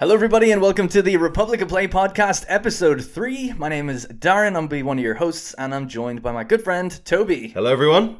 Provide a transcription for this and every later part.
Hello, everybody, and welcome to the Republic of Play podcast, episode three. My name is Darren. I'm be one of your hosts, and I'm joined by my good friend Toby. Hello, everyone.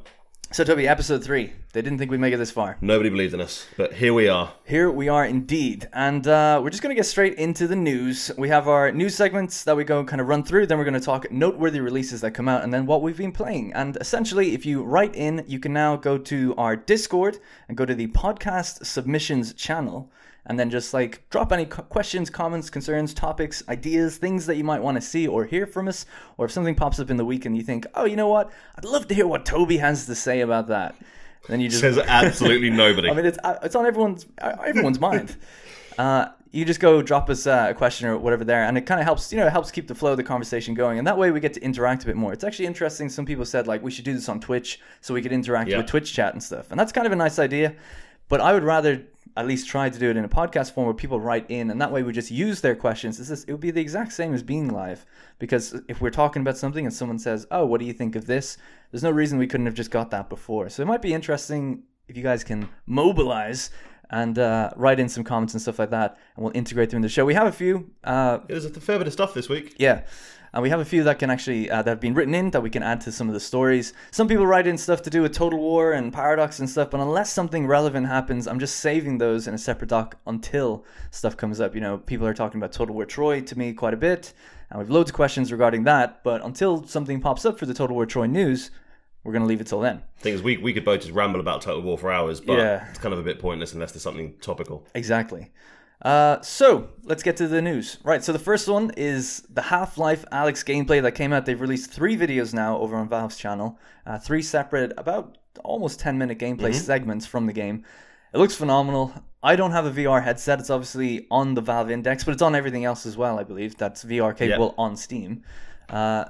So, Toby, episode three. They didn't think we'd make it this far. Nobody believed in us, but here we are. Here we are indeed, and uh, we're just going to get straight into the news. We have our news segments that we go kind of run through. Then we're going to talk noteworthy releases that come out, and then what we've been playing. And essentially, if you write in, you can now go to our Discord and go to the podcast submissions channel and then just like drop any questions, comments, concerns, topics, ideas, things that you might want to see or hear from us, or if something pops up in the week and you think, oh, you know what, I'd love to hear what Toby has to say about that. Then you just Says absolutely nobody. I mean, it's uh, it's on everyone's uh, everyone's mind. Uh, you just go drop us uh, a question or whatever there, and it kind of helps. You know, it helps keep the flow of the conversation going, and that way we get to interact a bit more. It's actually interesting. Some people said like we should do this on Twitch so we could interact Yeah. with Twitch chat and stuff, and that's kind of a nice idea. But I would rather at least try to do it in a podcast form where people write in, and that way we just use their questions. This is, it would be the exact same as being live, because if we're talking about something and someone says, "Oh, what do you think of this?" There's no reason we couldn't have just got that before. So it might be interesting if you guys can mobilize and uh, write in some comments and stuff like that, and we'll integrate them in the show. We have a few. Uh, There's a fair bit of stuff this week. yeah. And we have a few that can actually uh, that have been written in that we can add to some of the stories. Some people write in stuff to do with Total War and Paradox and stuff, but unless something relevant happens, I'm just saving those in a separate doc until stuff comes up. You know, people are talking about Total War Troy to me quite a bit, and we've loads of questions regarding that. But until something pops up for the Total War Troy news, we're gonna leave it till then. Thing is, we, we could both just ramble about Total War for hours, but Yeah. it's kind of a bit pointless unless there's something topical. Exactly. Uh, so let's get to the news. Right. So the first one is the Half-Life Alyx gameplay that came out. They've released three videos now over on Valve's channel. Uh, three separate, about almost ten-minute gameplay segments from the game. It looks phenomenal. I don't have a VR headset. It's obviously on the Valve Index, but it's on everything else as well. I believe that's VR capable on Steam. Uh,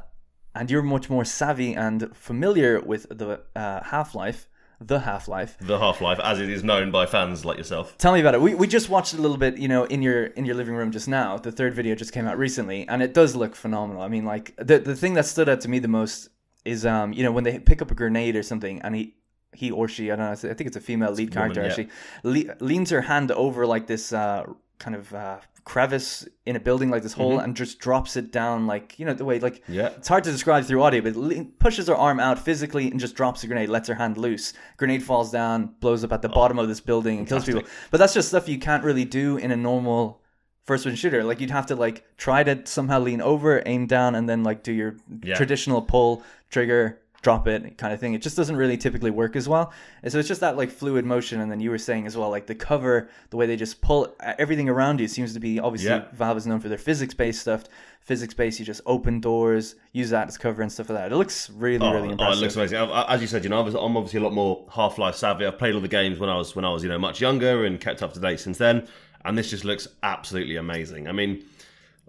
and you're much more savvy and familiar with the uh, Half-Life, the Half-Life. The Half Life, as it is known by fans like yourself. Tell me about it. We, we just watched a little bit, you know, in your in your living room just now. The third video just came out recently, and it does look phenomenal. I mean, like the the thing that stood out to me the most is, um, you know, when they pick up a grenade or something, and he he or she, I don't know, I think it's a female lead woman, character yeah. actually, le- leans her hand over like this uh, kind of uh, crevice in a building, like this hole, and just drops it down, like you know, the way like Yeah. it's hard to describe through audio, but pushes her arm out physically and just drops the grenade, lets her hand loose. Grenade falls down, blows up at the bottom of this building and kills people. But that's just stuff you can't really do in a normal first person shooter. Like you'd have to like try to somehow lean over, aim down, and then like do your Yeah. traditional pull, trigger, drop it kind of thing. It just doesn't really typically work as well. And so it's just that like fluid motion. And then you were saying as well, like the cover, the way they just pull everything around you seems to be obviously Yeah. Valve is known for their physics based stuff. Physics based, you just open doors, use that as cover and stuff like that. It looks really, Oh, really oh, impressive. it looks amazing. As you said, you know, I'm obviously a lot more Half Life savvy. I've played all the games when I was when I was you know much younger and kept up to date since then. And this just looks absolutely amazing. I mean,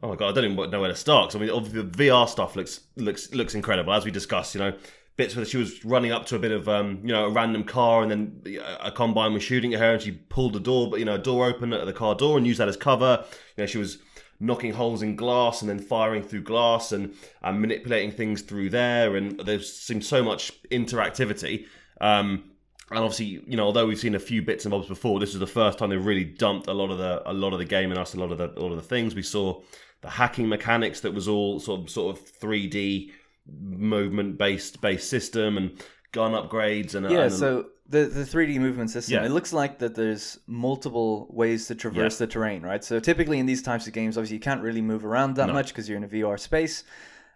oh my god, I don't even know where to start. 'cause I mean, obviously the VR stuff looks looks looks incredible. As we discussed, you know, bits where she was running up to a bit of um, you know a random car, and then a combine was shooting at her, and she pulled the door, but you know, a door open at the car door, and used that as cover. You know, she was knocking holes in glass and then firing through glass and, manipulating things through there and there seems so much interactivity um, and obviously you know although we've seen a few bits and bobs before this is the first time they've really dumped a lot of the a lot of the game in us a lot of the a lot of the things we saw the hacking mechanics that was all sort of sort of 3d movement based based system and gun upgrades and yeah, and so the the 3D movement system, Yeah. it looks like that there's multiple ways to traverse the terrain, right? So typically in these types of games, obviously you can't really move around that much because you're in a VR space.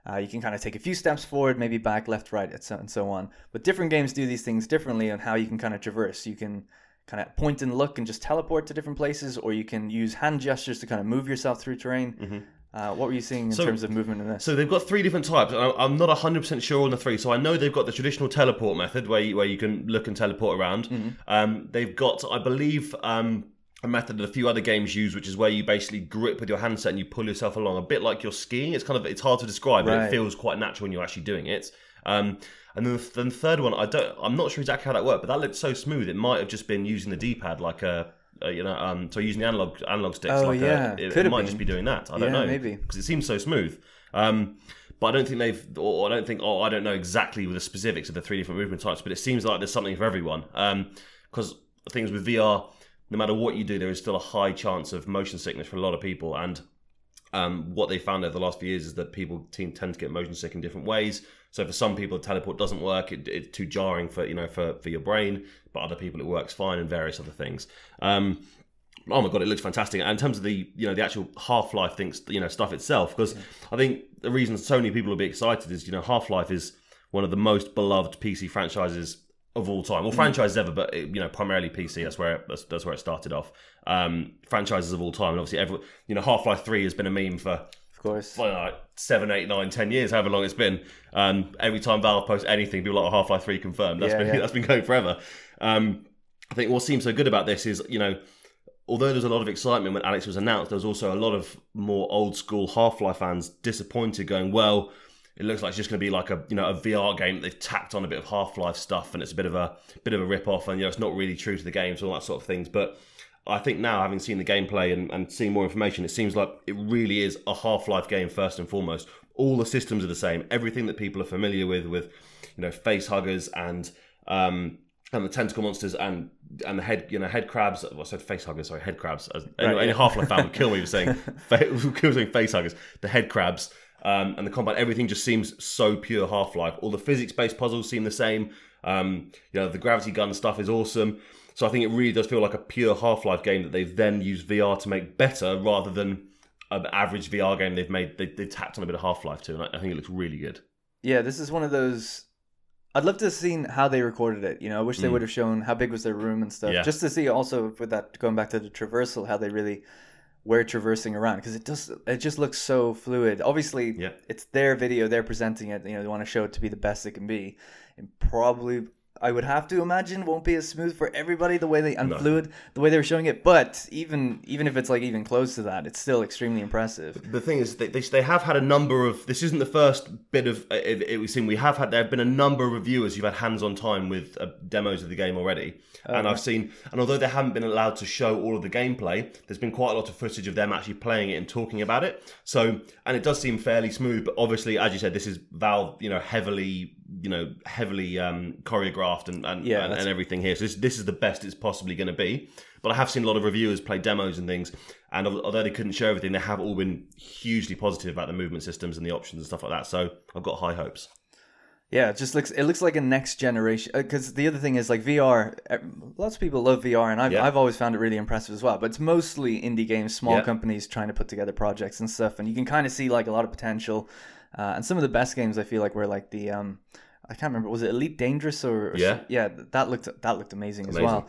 Uh, you can kind of take a few steps forward, maybe back, left, right, and so, and so on. But different games do these things differently on how you can kind of traverse. You can kind of point and look and just teleport to different places, or you can use hand gestures to kind of move yourself through terrain. Uh, what were you seeing in So- terms of movement in this? So they've got three different types. I'm not 100% sure on the three. So I know they've got the traditional teleport method where you, where you can look and teleport around. Mm-hmm. Um, they've got, I believe, um, a method that a few other games use, which is where you basically grip with your handset and you pull yourself along, a bit like you're skiing. It's kind of it's hard to describe, but it feels quite natural when you're actually doing it. Um, and then the, then the third one, I don't, I'm not sure exactly how that worked, but that looked so smooth. It might have just been using the D-pad like a. Uh, you know, um, so using the analog analog sticks, Oh, like yeah. a, it, it might been. just be doing that. I don't Yeah, know, maybe. because it seems so smooth. Um, but I don't think they've, or I don't think, oh, I don't know exactly with the specifics of the three different movement types, but it seems like there's something for everyone. Because things with VR, no matter what you do, there is still a high chance of motion sickness for a lot of people. And um, what they found over the last few years is that people tend to get motion sick in different ways. So for some people, teleport doesn't work; it, it's too jarring for you know for, for your brain. But other people, it works fine, and various other things. Um, oh my god, it looks fantastic. And in terms of the you know the actual Half Life things, you know stuff itself, because I think the reason so many people will be excited is you know Half Life is one of the most beloved PC franchises of all time. Well, mm. franchises ever, but you know, primarily PC. That's where it, that's, that's where it started off. Um, franchises of all time, and obviously, every you know, Half Life Three has been a meme for, of course, well, like seven, eight, nine, ten years, however long it's been. Um, every time Valve posts anything, people are like Half Life Three confirmed. That's yeah, been yeah. that's been going forever. Um, I think what seems so good about this is you know. Although there's a lot of excitement when Alyx was announced, there was also a lot of more old school Half Life fans disappointed, going, "Well, it looks like it's just going to be like a you know a VR game that they've tacked on a bit of Half Life stuff, and it's a bit of a bit of a rip off, and you know it's not really true to the games, all that sort of things. But I think now, having seen the gameplay and, and seeing more information, it seems like it really is a Half Life game first and foremost. All the systems are the same. Everything that people are familiar with, with you know face huggers and um, and the tentacle monsters and and the head you know head crabs. I said face huggers, sorry, head crabs. As, right, any, yeah. Half Life fan would kill me for saying saying face huggers. The head crabs um, and the combat, everything just seems so pure Half Life. All the physics based puzzles seem the same. Um, you know, the gravity gun stuff is awesome. So I think it really does feel like a pure Half Life game that they've then used VR to make better rather than an average VR game they've made. They, they tacked on a bit of Half Life too, and I, I think it looks really good. Yeah, this is one of those I'd love to have seen how they recorded it. You know, I wish they mm. would have shown how big was their room and stuff, yeah. just to see also with that going back to the traversal, how they really we're traversing around because it does it just looks so fluid obviously yeah. it's their video they're presenting it you know they want to show it to be the best it can be and probably I would have to imagine won't be as smooth for everybody the way they and no. fluid the way they were showing it. But even even if it's like even close to that, it's still extremely impressive. The thing is, they they, they have had a number of. This isn't the first bit of uh, it, it was seen. We have had there have been a number of reviewers who've had hands on time with uh, demos of the game already, okay. and I've seen. And although they haven't been allowed to show all of the gameplay, there's been quite a lot of footage of them actually playing it and talking about it. So and it does seem fairly smooth. But obviously, as you said, this is Valve, you know, heavily you know heavily um, choreographed and and, yeah, and, and, everything here. So this this is the best it's possibly going to be. But I have seen a lot of reviewers play demos and things, and although they couldn't show everything, they have all been hugely positive about the movement systems and the options and stuff like that. So I've got high hopes. Yeah, it just looks it looks like a next generation. Because uh, the other thing is like VR. Eh, lots of people love VR, and I've yeah. I've always found it really impressive as well. But it's mostly indie games, small yeah. companies trying to put together projects and stuff, and you can kind of see like a lot of potential. Uh, and some of the best games I feel like were like the um, I can't remember was it Elite Dangerous or, or yeah yeah that looked that looked amazing, amazing. as well.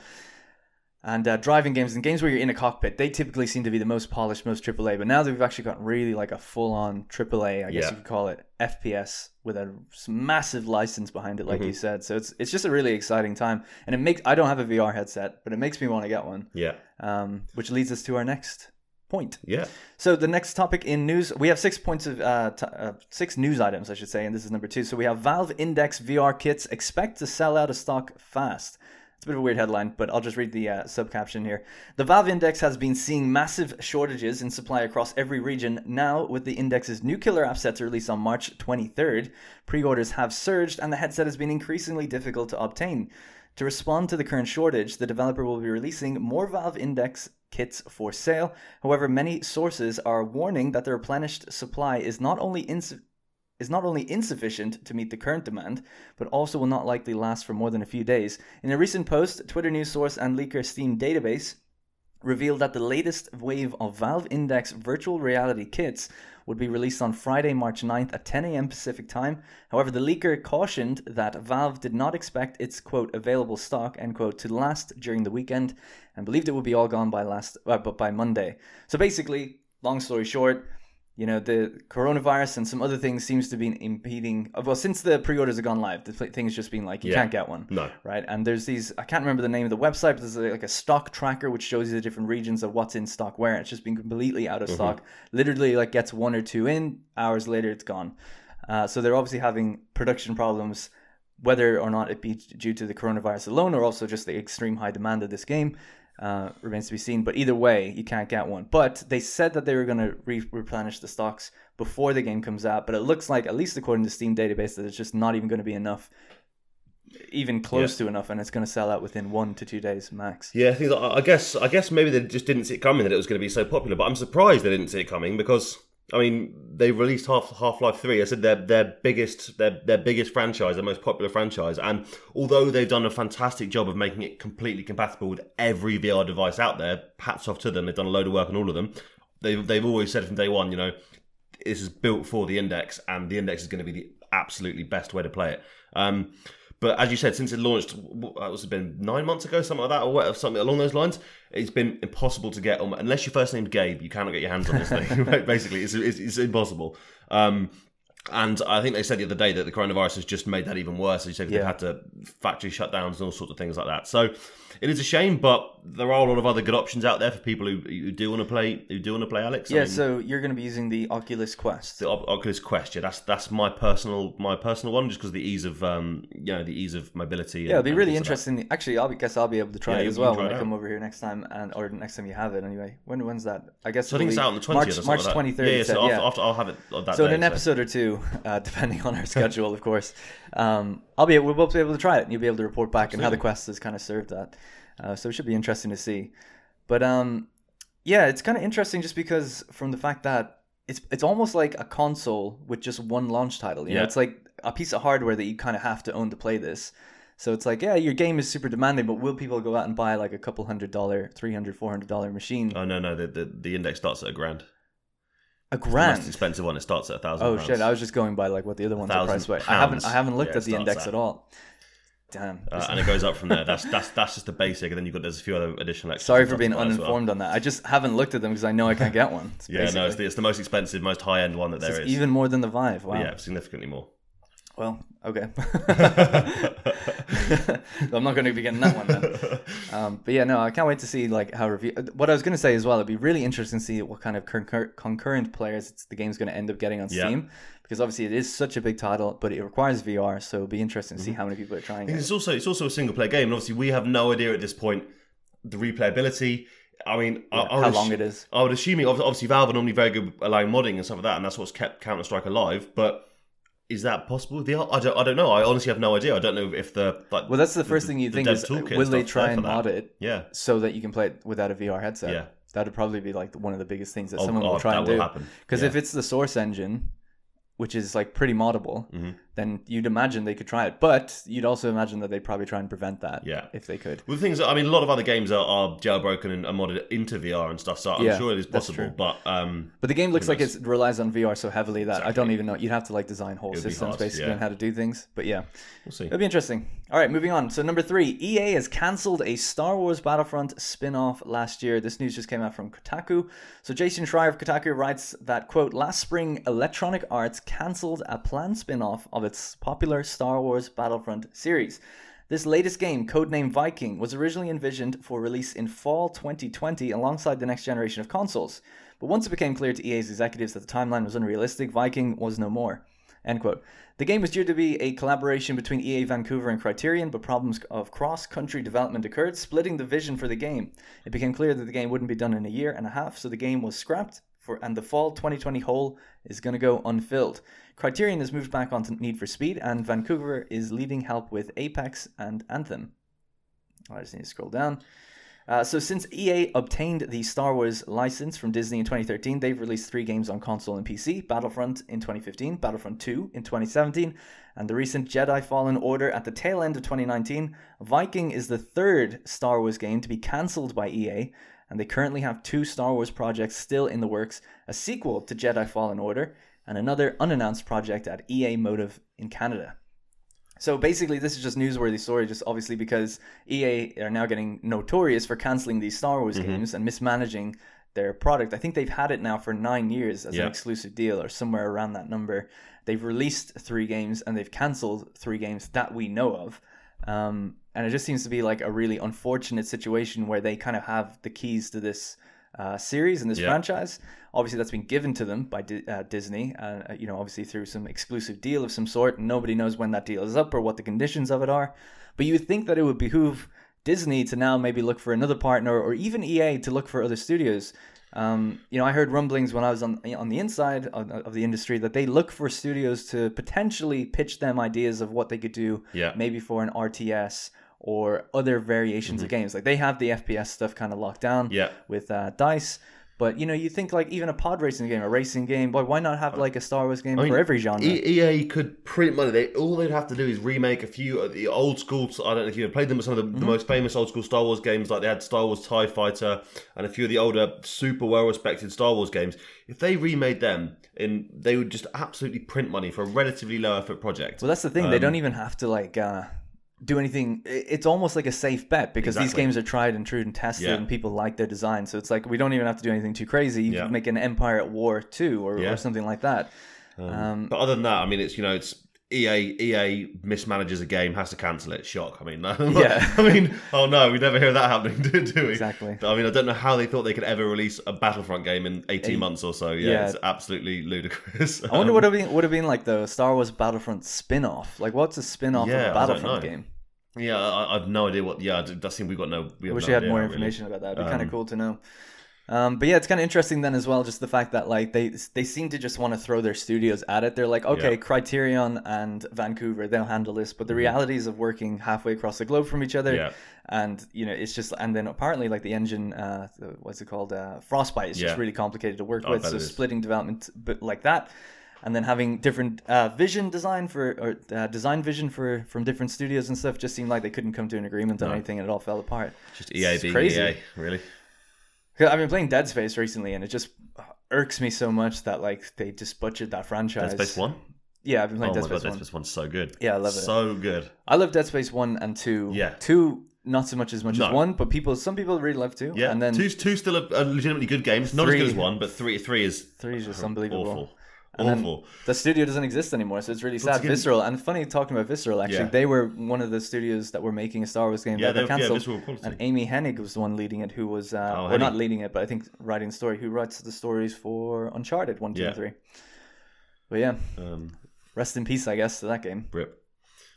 And uh, driving games and games where you're in a cockpit, they typically seem to be the most polished, most AAA. But now that we've actually got really like a full-on AAA, I guess yeah. you could call it FPS with a massive license behind it, like mm-hmm. you said. So it's it's just a really exciting time, and it makes I don't have a VR headset, but it makes me want to get one. Yeah. Um, which leads us to our next point. Yeah. So the next topic in news, we have six points of uh, t- uh, six news items, I should say, and this is number two. So we have Valve Index VR kits expect to sell out of stock fast. It's a bit of a weird headline, but I'll just read the uh, sub caption here. The Valve Index has been seeing massive shortages in supply across every region. Now, with the Index's new killer app set to release on March 23rd, pre orders have surged and the headset has been increasingly difficult to obtain. To respond to the current shortage, the developer will be releasing more Valve Index kits for sale. However, many sources are warning that the replenished supply is not only ins- is not only insufficient to meet the current demand, but also will not likely last for more than a few days. In a recent post, Twitter news source and leaker Steam Database revealed that the latest wave of Valve Index virtual reality kits would be released on Friday, March 9th at 10 a.m. Pacific time. However, the leaker cautioned that Valve did not expect its quote available stock end quote to last during the weekend and believed it would be all gone by last uh, but by Monday. So basically, long story short, you know the coronavirus and some other things seems to be impeding well since the pre-orders have gone live the thing's just been like you yeah. can't get one no right and there's these i can't remember the name of the website but there's like a stock tracker which shows you the different regions of what's in stock where it's just been completely out of mm-hmm. stock literally like gets one or two in hours later it's gone uh, so they're obviously having production problems whether or not it be due to the coronavirus alone or also just the extreme high demand of this game uh, remains to be seen. But either way, you can't get one. But they said that they were going to re- replenish the stocks before the game comes out. But it looks like, at least according to Steam database, that it's just not even going to be enough. even close to enough, and it's going to sell out within one to two days max. Yeah, I think I guess I guess maybe they just didn't see it coming that it was going to be so popular. But I'm surprised they didn't see it coming because I mean they released Half Half Life Three. I said their their biggest their their biggest franchise, their most popular franchise, and although they've done a fantastic job of making it completely compatible with every VR device out there, hats off to them. They've done a load of work on all of them. They've they've always said from day one, you know, this is built for the index, and the index is going to be the absolutely best way to play it. Um, but as you said, since it launched, what was it been nine months ago, something like that, or whatever, something along those lines, it's been impossible to get. on Unless your first name's Gabe, you cannot get your hands on this thing. Basically, it's, it's, it's impossible. Um, and I think they said the other day that the coronavirus has just made that even worse. As you said, they've had to factory shutdowns and all sorts of things like that. So it is a shame, but there are a lot of other good options out there for people who, who do want to play. Who do want to play Alyx. I Yeah, mean, so you're going to be using the Oculus Quest. the Oc- Oculus Quest. Yeah, that's that's my personal my personal one, just because the ease of um you know the ease of mobility. Yeah, it'll be really things like that. interesting. Actually, I'll guess I'll be able to try Yeah, it as well when I out. come over here next time, and or next time you have it anyway. When when's that? I guess So I think it's out on the twentieth. March or March like third. Yeah, yeah. So yeah. after, after I'll have it So in day, an episode or two, uh, depending on our schedule, of course, um, I'll be we'll both be able to try it, and you'll be able to report back on how the quest has kind of served that. Uh, so it should be interesting to see. But um, yeah, it's kind of interesting just because from the fact that it's it's almost like a console with just one launch title. You know, Yeah. it's like a piece of hardware that you kind of have to own to play this. So it's like, yeah, your game is super demanding, but will people go out and buy like a couple hundred dollar, three hundred, four hundred dollar machine? Oh no, no, the, the the index starts at a grand. a The most grand. expensive one. It starts at a thousand. Oh pounds. shit! I was just going by like what the other ones are priced by. I haven't. I haven't looked Yeah, at the index at. at all. Damn. Uh, and it goes up from there. That's that's that's just the basic, and then you've got there's a few other additional extras. Sorry for being as well. uninformed on that. I just haven't looked at them because I know I can't get one. Yeah, no, it's the, it's the most expensive, most high end one that there It's is. even more than the Vive. Wow. Yeah, significantly more. Well, okay. I'm not going to be getting that one then. Um, but yeah, no, I can't wait to see like how review. What I was going to say as well, it'd be really interesting to see what kind of concur- concurrent players the game's going to end up getting on Yeah. Steam, because obviously it is such a big title, but it requires VR, so it'll be interesting to Mm-hmm. see how many people are trying it. It's also it's also a single player game, and obviously we have no idea at this point the replayability. I mean, I, I would how assu- long it is. I would assume obviously Valve are normally very good at allowing modding and stuff like that, and that's what's kept Counter Strike alive. But is that possible VR? I don't, I don't know. I honestly have no idea. I don't know if the like. Well, that's the first thing you think is will they try and mod it Yeah. so that you can play it without a VR headset? Yeah. That'd probably be like one of the biggest things that Oh, someone will try that and will do. Because Yeah. if it's the source engine, which is like pretty moddable, Mm-hmm. Then you'd imagine they could try it. But you'd also imagine that they'd probably try and prevent that. Yeah. If they could. Well, the things I mean, a lot of other games are, are jailbroken and are modded into VR and stuff. So I'm Yeah, sure it is possible. But um, But the game looks like it relies on VR so heavily that I don't even know. You'd have to like design whole systems basically yeah. on how to do things. But yeah, we'll see. It'll be interesting. All right, moving on. So number three, EA has cancelled a Star Wars Battlefront spin-off last year. This news just came out from Kotaku. So Jason Schreier of Kotaku writes that quote: Last spring, Electronic Arts cancelled a planned spin-off of its popular Star Wars Battlefront series. This latest game, codenamed Viking, was originally envisioned for release in fall 2020 alongside the next generation of consoles. But once it became clear to EA's executives that the timeline was unrealistic, Viking was no more. End quote. The game was due to be a collaboration between EA Vancouver and Criterion, but problems of cross country development occurred, splitting the vision for the game. It became clear that the game wouldn't be done in a year and a half, so the game was scrapped, for, and the fall 2020 hole is going to go unfilled. Criterion has moved back onto Need for Speed, and Vancouver is leading help with Apex and Anthem. I just need to scroll down. Uh, so since EA obtained the Star Wars license from Disney in 2013, they've released three games on console and PC: Battlefront in 2015, Battlefront 2 in 2017, and the recent Jedi Fallen Order at the tail end of 2019. Viking is the third Star Wars game to be cancelled by EA, and they currently have two Star Wars projects still in the works: a sequel to Jedi Fallen Order and another unannounced project at EA Motive in Canada. So basically, this is just newsworthy story, just obviously because EA are now getting notorious for canceling these Star Wars Mm-hmm. games and mismanaging their product. I think they've had it now for nine years as Yeah. an exclusive deal or somewhere around that number. They've released three games and they've cancelled three games that we know of. Um, and it just seems to be like a really unfortunate situation where they kind of have the keys to this uh, series and this Yeah. franchise. Obviously, that's been given to them by Di- uh, Disney, uh, you know, obviously through some exclusive deal of some sort. And Nobody knows when that deal is up or what the conditions of it are. But you would think that it would behoove Disney to now maybe look for another partner or even EA to look for other studios Um, you know, I heard rumblings when I was on on the inside of, of the industry that they look for studios to potentially pitch them ideas of what they could do, Yeah. maybe for an RTS or other variations of games. Like they have the FPS stuff kind of locked down, Mm-hmm. Yeah. with uh, Dice. But you know, you think like even a pod racing game, a racing game, boy, why not have like a Star Wars game mean, for every genre? EA could print money. They all they'd have to do is remake a few of the old school. I don't know if you've played them, but some of the, Mm-hmm. the most famous old school Star Wars games, like they had Star Wars Tie Fighter and a few of the older, super well respected Star Wars games. If they remade them, in they would just absolutely print money for a relatively low effort project. Well, that's the thing. they Um, don't even have to like uh, do anything. It's almost like a safe bet because these games are tried and true and tested, Yeah. and people like their design. So it's like we don't even have to do anything too crazy. You Yeah. can make an Empire at War two or, Yeah. or something like that. Um, But other than that, I mean, it's you know, it's EA. EA mismanages a game, has to cancel it. Shock. I mean, Yeah. I mean, oh no, we never hear that happening, do, do we? Exactly. I mean, I don't know how they thought they could ever release a Battlefront game in eighteen months or so. Yeah, Yeah. it's absolutely ludicrous. I wonder what it would have been, would have been like the Star Wars Battlefront spin off. Like, what's a spin off Yeah, of I a Battlefront game? Yeah, I, I've no idea what. Yeah, that seems we've got no. We I wish no we had idea, more really. information about that. It'd be kind Um, of cool to know. Um, but yeah, it's kind of interesting then as well, just the fact that like they they seem to just want to throw their studios at it. They're like, okay, Yeah. Criterion and Vancouver, they'll handle this, but the realities of working halfway across the globe from each other, Mm-hmm. Yeah. and you know, it's just, and then apparently like the engine, uh, what's it called, uh, Frostbite is just really complicated to work I with. So splitting development like that. And then having different uh, vision design for or uh, design vision for from different studios and stuff just seemed like they couldn't come to an agreement on anything, and it all fell apart. Just EA It's being crazy. EA, really. I've been playing Dead Space recently, and it just irks me so much that like they just butchered that franchise. Dead Space One. Yeah, I've been playing Oh Dead Space god, One. Dead Space One's so good. Yeah, I love it. So good. I love Dead Space One and Two. Yeah. two not so much as much No. as one, but people, some people really love two. Yeah, and then two's two still a, a legitimately good games. Not as good as one, but three three is three is just unbelievable. awful. And awful. the studio doesn't exist anymore, so it's really sad. again- Visceral and funny talking about Visceral. Actually, Yeah. they were one of the studios that were making a Star Wars game Yeah, that got yeah, cancelled. Visceral and Amy Hennig was the one leading it, who was, uh, Oh, or not leading it, but I think writing the story. Who writes the stories for Uncharted one, two, Yeah. and three. But yeah, Um, rest in peace, I guess, to that game. rip.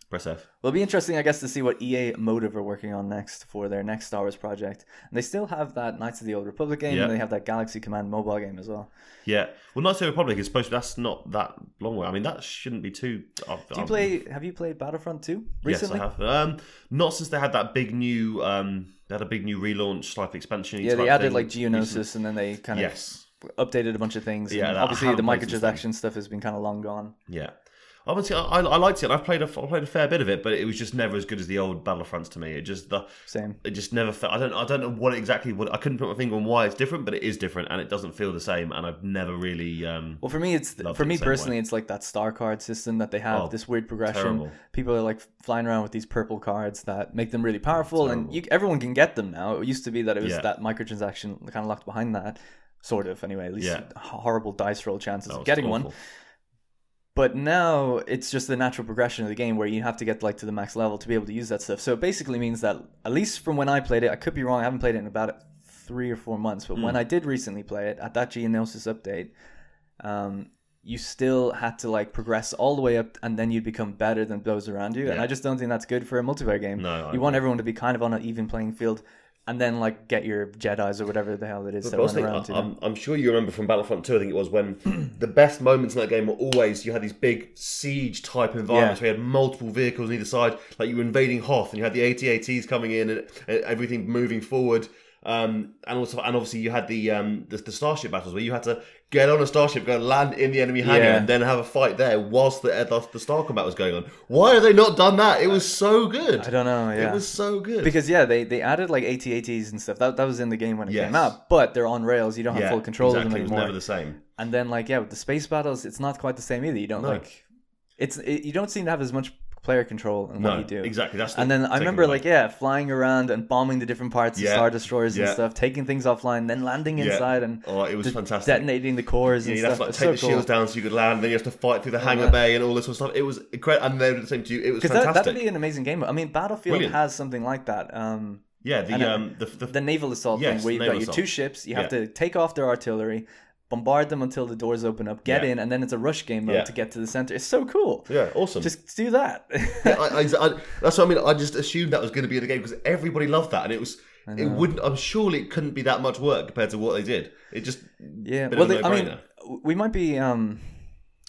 Press F. Well, it'll be interesting, I guess, to see what EA Motive are working on next for their next Star Wars project. And they still have that Knights of the Old Republic game, and they have that Galaxy Command mobile game as well. Yeah. Well, Knights of the Republic is supposed to. That's not that long way. I mean, that shouldn't be too. I've, Do you play? Have you played Battlefront 2 recently? Yes, I have. Um, not since they had that big new. Um, they had a big new relaunch, like expansion. Yeah, they added thing like recently. Geonosis, and then they kind of Yes. updated a bunch of things. Yeah, obviously the haven't played since then. microtransaction stuff has been kind of long gone. Yeah. I, I liked it. I've played a, I played a fair bit of it, but it was just never as good as the old Battlefronts to me. It just the Same. it just never felt. I don't I don't know what exactly what I couldn't put my finger on why it's different, but it is different and it doesn't feel the same. And I've never really. Um, Well, for me, it's for me personally, way. it's like that star card system that they have. Oh, this weird progression. terrible. People are like flying around with these purple cards that make them really powerful, and you, everyone can get them now. It used to be that it was Yeah. that microtransaction kind of locked behind that, sort of. Anyway, at least Yeah. horrible dice roll chances of getting one. But now it's just the natural progression of the game where you have to get like to the max level to be able to use that stuff. So it basically means that at least from when I played it, I could be wrong. I haven't played it in about three or four months, but Hmm. when I did recently play it at that Geonosis update, um, you still had to like progress all the way up, and then you'd become better than those around you. And I just don't think that's good for a multiplayer game. No, you want everyone to be kind of on an even playing field. And then, like, get your Jedi's or whatever the hell it is that But I was run thinking, around. know? I'm, I'm sure you remember from Battlefront 2, I think it was when the best moments in that game were always you had these big siege type environments Yeah. where you had multiple vehicles on either side, like you were invading Hoth and you had the AT-ATs coming in and, and everything moving forward. Um, and also, and obviously, you had the, um, the the starship battles where you had to get on a starship, go land in the enemy hangar, Yeah. and then have a fight there whilst the, the the star combat was going on. Why have they not done that? It was so good. I don't know. Yeah. It was so good. Because yeah, they, they added like AT-ATs and stuff. That that was in the game when it Yes. came out. But they're on rails. You don't have yeah, full control exactly. of them It was anymore. never the same. And then like yeah, with the space battles, it's not quite the same either. You don't No. like it's it, you don't seem to have as much player control in No, what you do. exactly. That's the And then I remember like yeah, flying around and bombing the different parts of Yeah. star destroyers and stuff, taking things offline, then landing Yeah. inside and Oh, it was de- fantastic. detonating the cores Yeah, and stuff. like, take so the cool. shields down so you could land. Then you have to fight through the hangar yeah. bay and all this sort of stuff. It was incredible, and they were the same to you. It was Because that fantastic. that'd be an amazing game. I mean, Battlefield Brilliant. has something like that. Um, yeah, the um, the, the, the naval assault Yes, thing where you've got your assault. two ships you have Yeah. to take off their artillery bombard them until the doors open up get Yeah. in and then it's a rush game mode Yeah. to get to the center it's so cool yeah, awesome. just do that I, I, I, that's what I mean. I just assumed that was going to be in the game because everybody loved that, and it was it wouldn't. I'm surely it couldn't be that much work compared to what they did. It just Yeah, well, they, I mean, we might be um,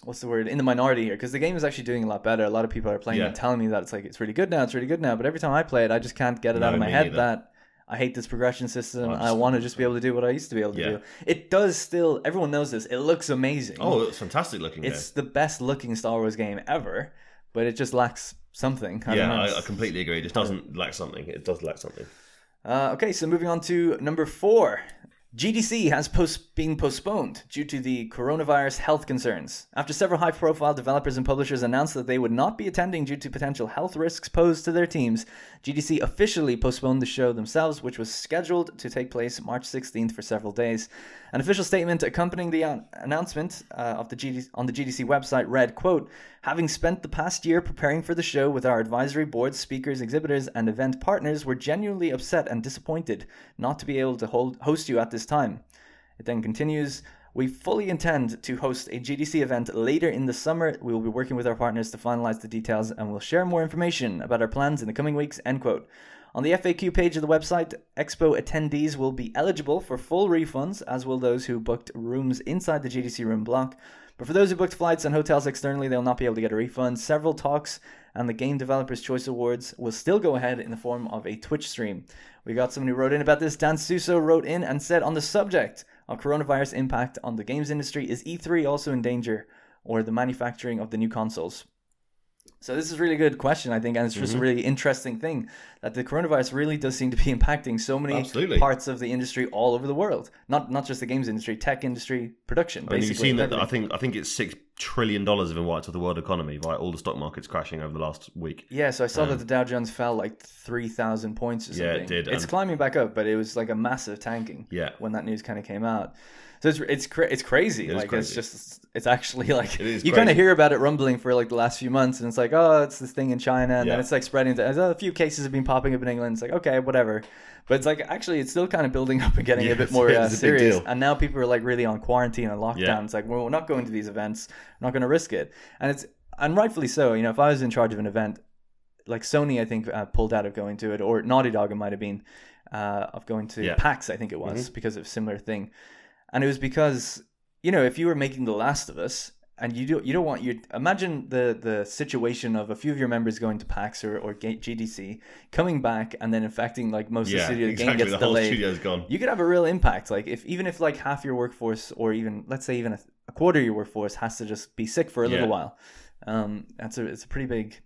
what's the word in the minority here because the game is actually doing a lot better. A lot of people are playing it Yeah. and telling me that it's like it's really good now, it's really good now. But every time I play it, I just can't get it No, out of my head neither. that I hate this progression system. I I want to just be able to do what I used to be able to Yeah. do. It does still. Everyone knows this. It looks amazing. oh, it's fantastic looking. it's the best looking Star Wars game ever, but it just lacks something. I yeah, yeah I, I completely agree. It just doesn't lack something. It does lack something. Uh, okay, so moving on to number four. GDC has post- been postponed due to the coronavirus health concerns. After several high profile developers and publishers announced that they would not be attending due to potential health risks posed to their teams, GDC officially postponed the show themselves, which was scheduled to take place March 16th for several days. An official statement accompanying the an- announcement uh, of the on the GDC website read, quote, Having spent the past year preparing for the show with our advisory board, speakers, exhibitors, and event partners, we're genuinely upset and disappointed not to be able to hold, host you at this time. It then continues, we fully intend to host a GDC event later in the summer. We will be working with our partners to finalize the details and we'll share more information about our plans in the coming weeks. End quote. On the FAQ page of the website, Expo attendees will be eligible for full refunds, as will those who booked rooms inside the GDC room block. But for those who booked flights and hotels externally, they'll not be able to get a refund. Several talks and the Game Developers Choice Awards will still go ahead in the form of a Twitch stream. We got someone who wrote in about this. Dan Suso wrote in and said on the subject of coronavirus impact on the games industry, is E3 also in danger or the manufacturing of the new consoles? So this is a really good question, I think, and it's just a really interesting thing that the coronavirus really does seem to be impacting so many Absolutely. parts of the industry all over the world. Not not just the games industry, tech industry, production. I mean, you've seen that. I think I think it's six trillion dollars have been wiped off the world economy by all the stock markets crashing over the last week. Yeah, so I saw that the Dow Jones fell like three thousand points or something. Um, Yeah, it did, It's climbing back up, but it was like a massive tanking. Yeah. when that news kind of came out. So it's it's cra- it's crazy. is like it's crazy. just it's actually like It is you kind of hear about it rumbling for like the last few months, and it's like oh, it's this thing in China, and then it's like spreading. To, a few cases have been popping up in England. It's like okay, whatever. But it's like actually, it's still kind of building up and getting a Yeah, bit more it's- uh, serious. And now people are like really on quarantine and lockdown. Yeah. It's like well, we're not going to these events. We're not going to risk it. And it's and rightfully so. You know, if I was in charge of an event, like Sony, I think uh, pulled out of going to it, or Naughty Dog, it might have been uh, of going to Yeah. PAX. I think it was because of a similar thing, and it was because you know if you were making The Last of Us. And you do you don't want your imagine the the situation of a few of your members going to PAX or, or GDC coming back and then infecting like most of the Yeah, studio the exactly. game gets The whole delayed studio's gone. you could have a real impact. Like if even if like half your workforce, or even let's say even a, a quarter of your workforce, has to just be sick for a little while, um, that's a it's a pretty big.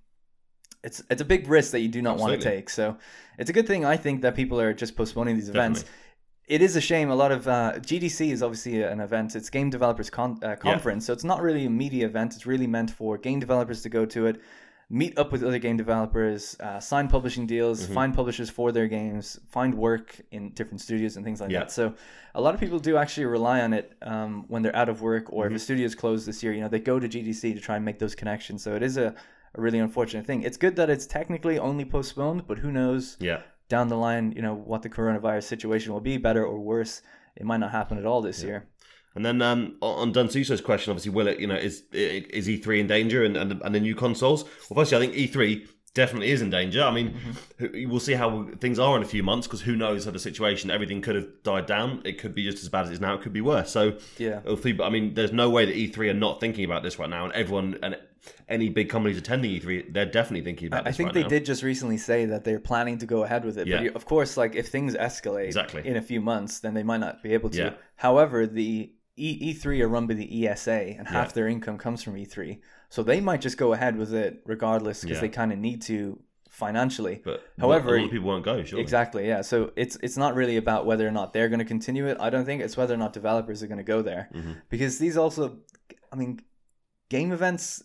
It's it's a big risk that you do not want to take. So it's a good thing I think that people are just postponing these events. Definitely. It is a shame. A lot of uh, GDC is obviously an event. It's Game Developers Con- uh, Conference, so it's not really a media event. It's really meant for game developers to go to it, meet up with other game developers, uh, sign publishing deals, Mm-hmm. find publishers for their games, find work in different studios and things like Yeah. that. So a lot of people do actually rely on it um, when they're out of work or Mm-hmm. if a studio's closed this year. You know, they go to GDC to try and make those connections. So it is a, a really unfortunate thing. It's good that it's technically only postponed, but who knows Yeah. Down the line, you know, what the coronavirus situation will be, better or worse. It might not happen at all this year. And then um, on Dan Suso's question, obviously, will it? You know, is is E3 in danger and and, and the new consoles? Well, firstly, I think E3 definitely is in danger. I mean, Mm-hmm. we'll see how things are in a few months because who knows how the situation? Everything could have died down. It could be just as bad as it is now. It could be worse. So Yeah. I mean, there's no way that E3 are not thinking about this right now, and everyone and any big companies attending E3, they're definitely thinking about it. I think right they now. did just recently say that they're planning to go ahead with it. Yeah. But of course, like if things escalate Exactly. in a few months, then they might not be able to. Yeah. However, the e- E3 are run by the ESA, and half Yeah. their income comes from E3, so they might just go ahead with it regardless because they kind of need to financially. But However, a lot of people won't go. Sure. Exactly, yeah. So it's it's not really about whether or not they're going to continue it. I don't think it's whether or not developers are going to go there Mm-hmm. because these also, I mean, game events.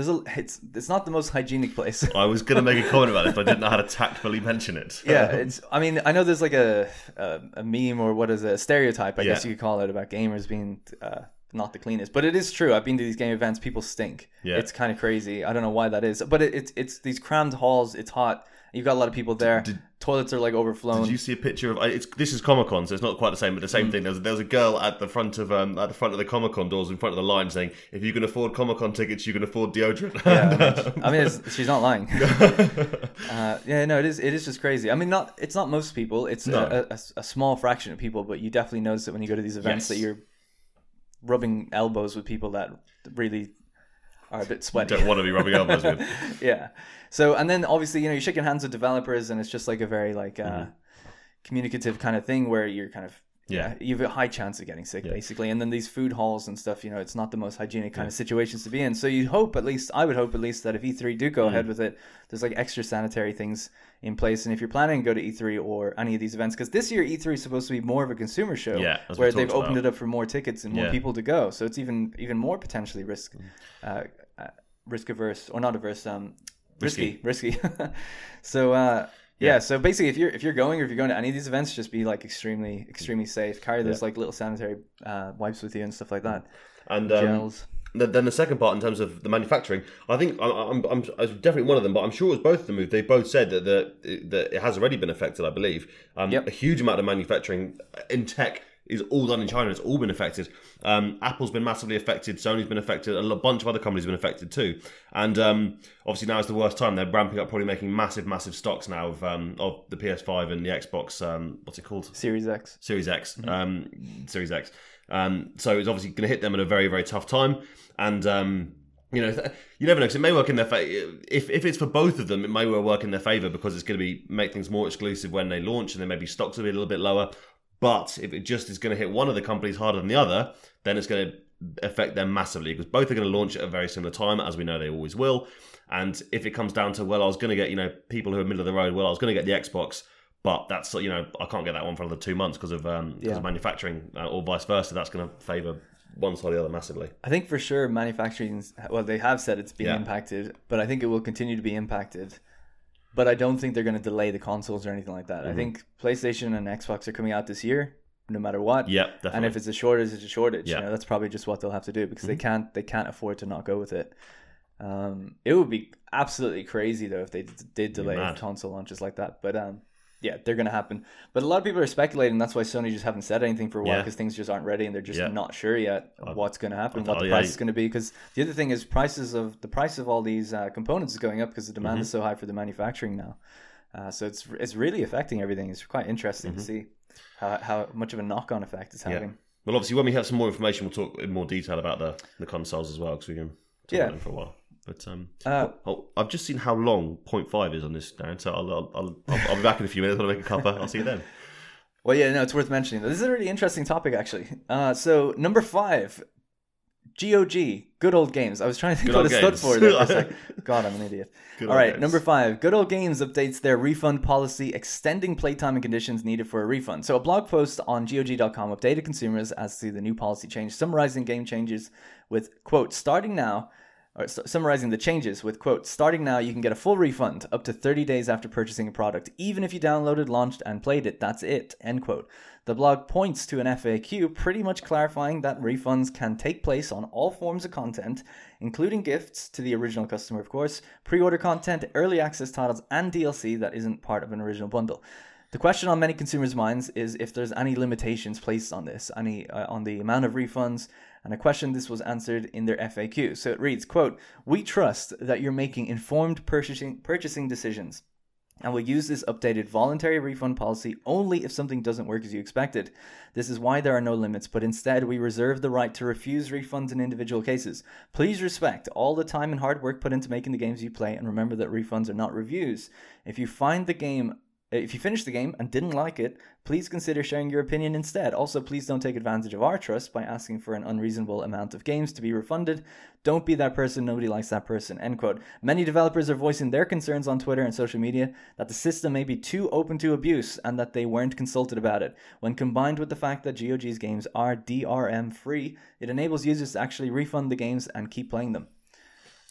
There's a it's it's not the most hygienic place. I was going to make a comment about this, but I didn't know how to tactfully mention it. yeah, it's. I mean, I know there's like a a, a meme or what is it, a stereotype, I guess you could call it, about gamers being uh, not the cleanest. But it is true. I've been to these game events. People stink. Yeah. It's kind of crazy. I don't know why that is, but it, it's it's these crammed halls. It's hot, You've got a lot of people there. Did- Toilets are like overflown. Did you see a picture of? It's this is Comic Con, so it's not quite the same, but the Mm. same thing. There was, there was a girl at the front of um, at the front of the Comic Con doors, in front of the line, saying, "If you can afford Comic Con tickets, you can afford deodorant." yeah, I mean, it's, she's not lying. uh, yeah, no, it is. It is just crazy. I mean, not it's not most people. It's No. a, a, a small fraction of people, but you definitely notice it when you go to these events Yes. that you're rubbing elbows with people that really are a bit sweaty. Don't want to be rubbing elbows with. yeah. So and then obviously you know you're shaking hands with developers and it's just like a very like uh, Mm-hmm. communicative kind of thing where you're kind of Yeah. you have a high chance of getting sick basically and then these food halls and stuff you know it's not the most hygienic kind of situations to be in so you hope at least I would hope at least that if E3 do Mm. go ahead with it there's like extra sanitary things in place and if you're planning to go to E3 or any of these events because this year E3 is supposed to be more of a consumer show Yeah, where they've opened about. it up for more tickets and more Yeah. people to go so it's even even more potentially risk Mm. uh, uh, risk averse or not averse um risky Risky. risky so uh yeah, so basically if you're if you're going or if you're going to any of these events just be like extremely extremely safe carry those like little sanitary uh, wipes with you and stuff like that And um, gels Th- Then the second part, in terms of the manufacturing, I think I'm, I'm, I was definitely one of them, but I'm sure it was both of them. They both said that the that it has already been affected. I believe um, Yep. a huge amount of manufacturing in tech is all done in China. It's all been affected. Um, Apple's been massively affected. Sony's been affected. A bunch of other companies have been affected too. And um, obviously now is the worst time. They're ramping up, probably making massive, massive stocks now of um, of the PS5 and the Xbox. Um, what's it called? series x Series X, um, Series X. Um, so it's obviously going to hit them at a very, very tough time. And um, you know, you never know because it may work in their favor. If if it's for both of them, it may well work in their favor because it's going to be make things more exclusive when they launch, and then maybe stocks will be a little bit lower. But if it just is going to hit one of the companies harder than the other, then it's going to affect them massively because both are going to launch at a very similar time, as we know they always will. And if it comes down to well, I was going to get you know people who are middle of the road. Well, I was going to get the Xbox, but that's you know I can't get that one for another two months because of um, Yeah. of manufacturing uh, or vice versa. That's going to favour one side or the other massively. i think for sure manufacturing well they have said it's being Yeah. impacted but i think it will continue to be impacted but i don't think they're going to delay the consoles or anything like that Mm-hmm. i think playstation and xbox are coming out this year no matter what Yep, definitely. and if it's a shortage, it's a shortage. Yeah. Mm-hmm. You know, that's probably just what they'll have to do because they can't they can't afford to not go with it. Um, it would be absolutely crazy though if they d- did delay console launches like that. But um, yeah, they're gonna happen. But a lot of people are speculating. That's why Sony just haven't said anything for a while Yeah. because things just aren't ready and they're just Yeah. not sure yet what's gonna happen, what oh, the price you- is gonna be. Because the other thing is prices of the price of all these uh, components is going up because the demand Mm-hmm. is so high for the manufacturing now. Uh, so it's it's really affecting everything. It's quite interesting Mm-hmm. to see how, how much of a knock on effect it's having. well, obviously, when we have some more information, we'll talk in more detail about the, the consoles as well because we can talk Yeah. about them for a while. But um, Uh, oh, I've just seen how long 0.5 is on this, Darren. So I'll I'll, I'll, I'll, be back in a few minutes. I'll make a cuppa. I'll see you then. Well, yeah, no, it's worth mentioning. This is a really interesting topic, actually. Uh, so number five, GOG, good old games. I was trying to think Good what it stood games. for. There for a. God, I'm an idiot. Good All right, games. number five, Good Old Games updates their refund policy, extending playtime and conditions needed for a refund. So a blog post on GOG.com updated consumers as to the new policy change, summarizing game changes with quote starting now. Summarizing the changes with quote starting now you can get a full refund up to 30 days after purchasing a product even if you downloaded launched and played it. That's it end quote. The blog points to an faq pretty much clarifying that refunds can take place on all forms of content including gifts to the original customer of course pre-order content early access titles and dlc that isn't part of an original bundle. The question on many consumers' minds is if there's any limitations placed on this, any uh, on the amount of refunds, and a question this was answered in their FAQ. So it reads, quote, "We trust that you're making informed purchasing purchasing decisions." And will use this updated voluntary refund policy only if something doesn't work as you expected. This is why there are no limits, but instead we reserve the right to refuse refunds in individual cases. Please respect all the time and hard work put into making the games you play and remember that refunds are not reviews. If you find the game if you finished the game and didn't like it, please consider sharing your opinion instead. Also, please don't take advantage of our trust by asking for an unreasonable amount of games to be refunded. Don't be that person, nobody likes that person. End quote. Many developers are voicing their concerns on Twitter and social media that the system may be too open to abuse and that they weren't consulted about it. When combined with the fact that GOG's games are DRM free, it enables users to actually refund the games and keep playing them.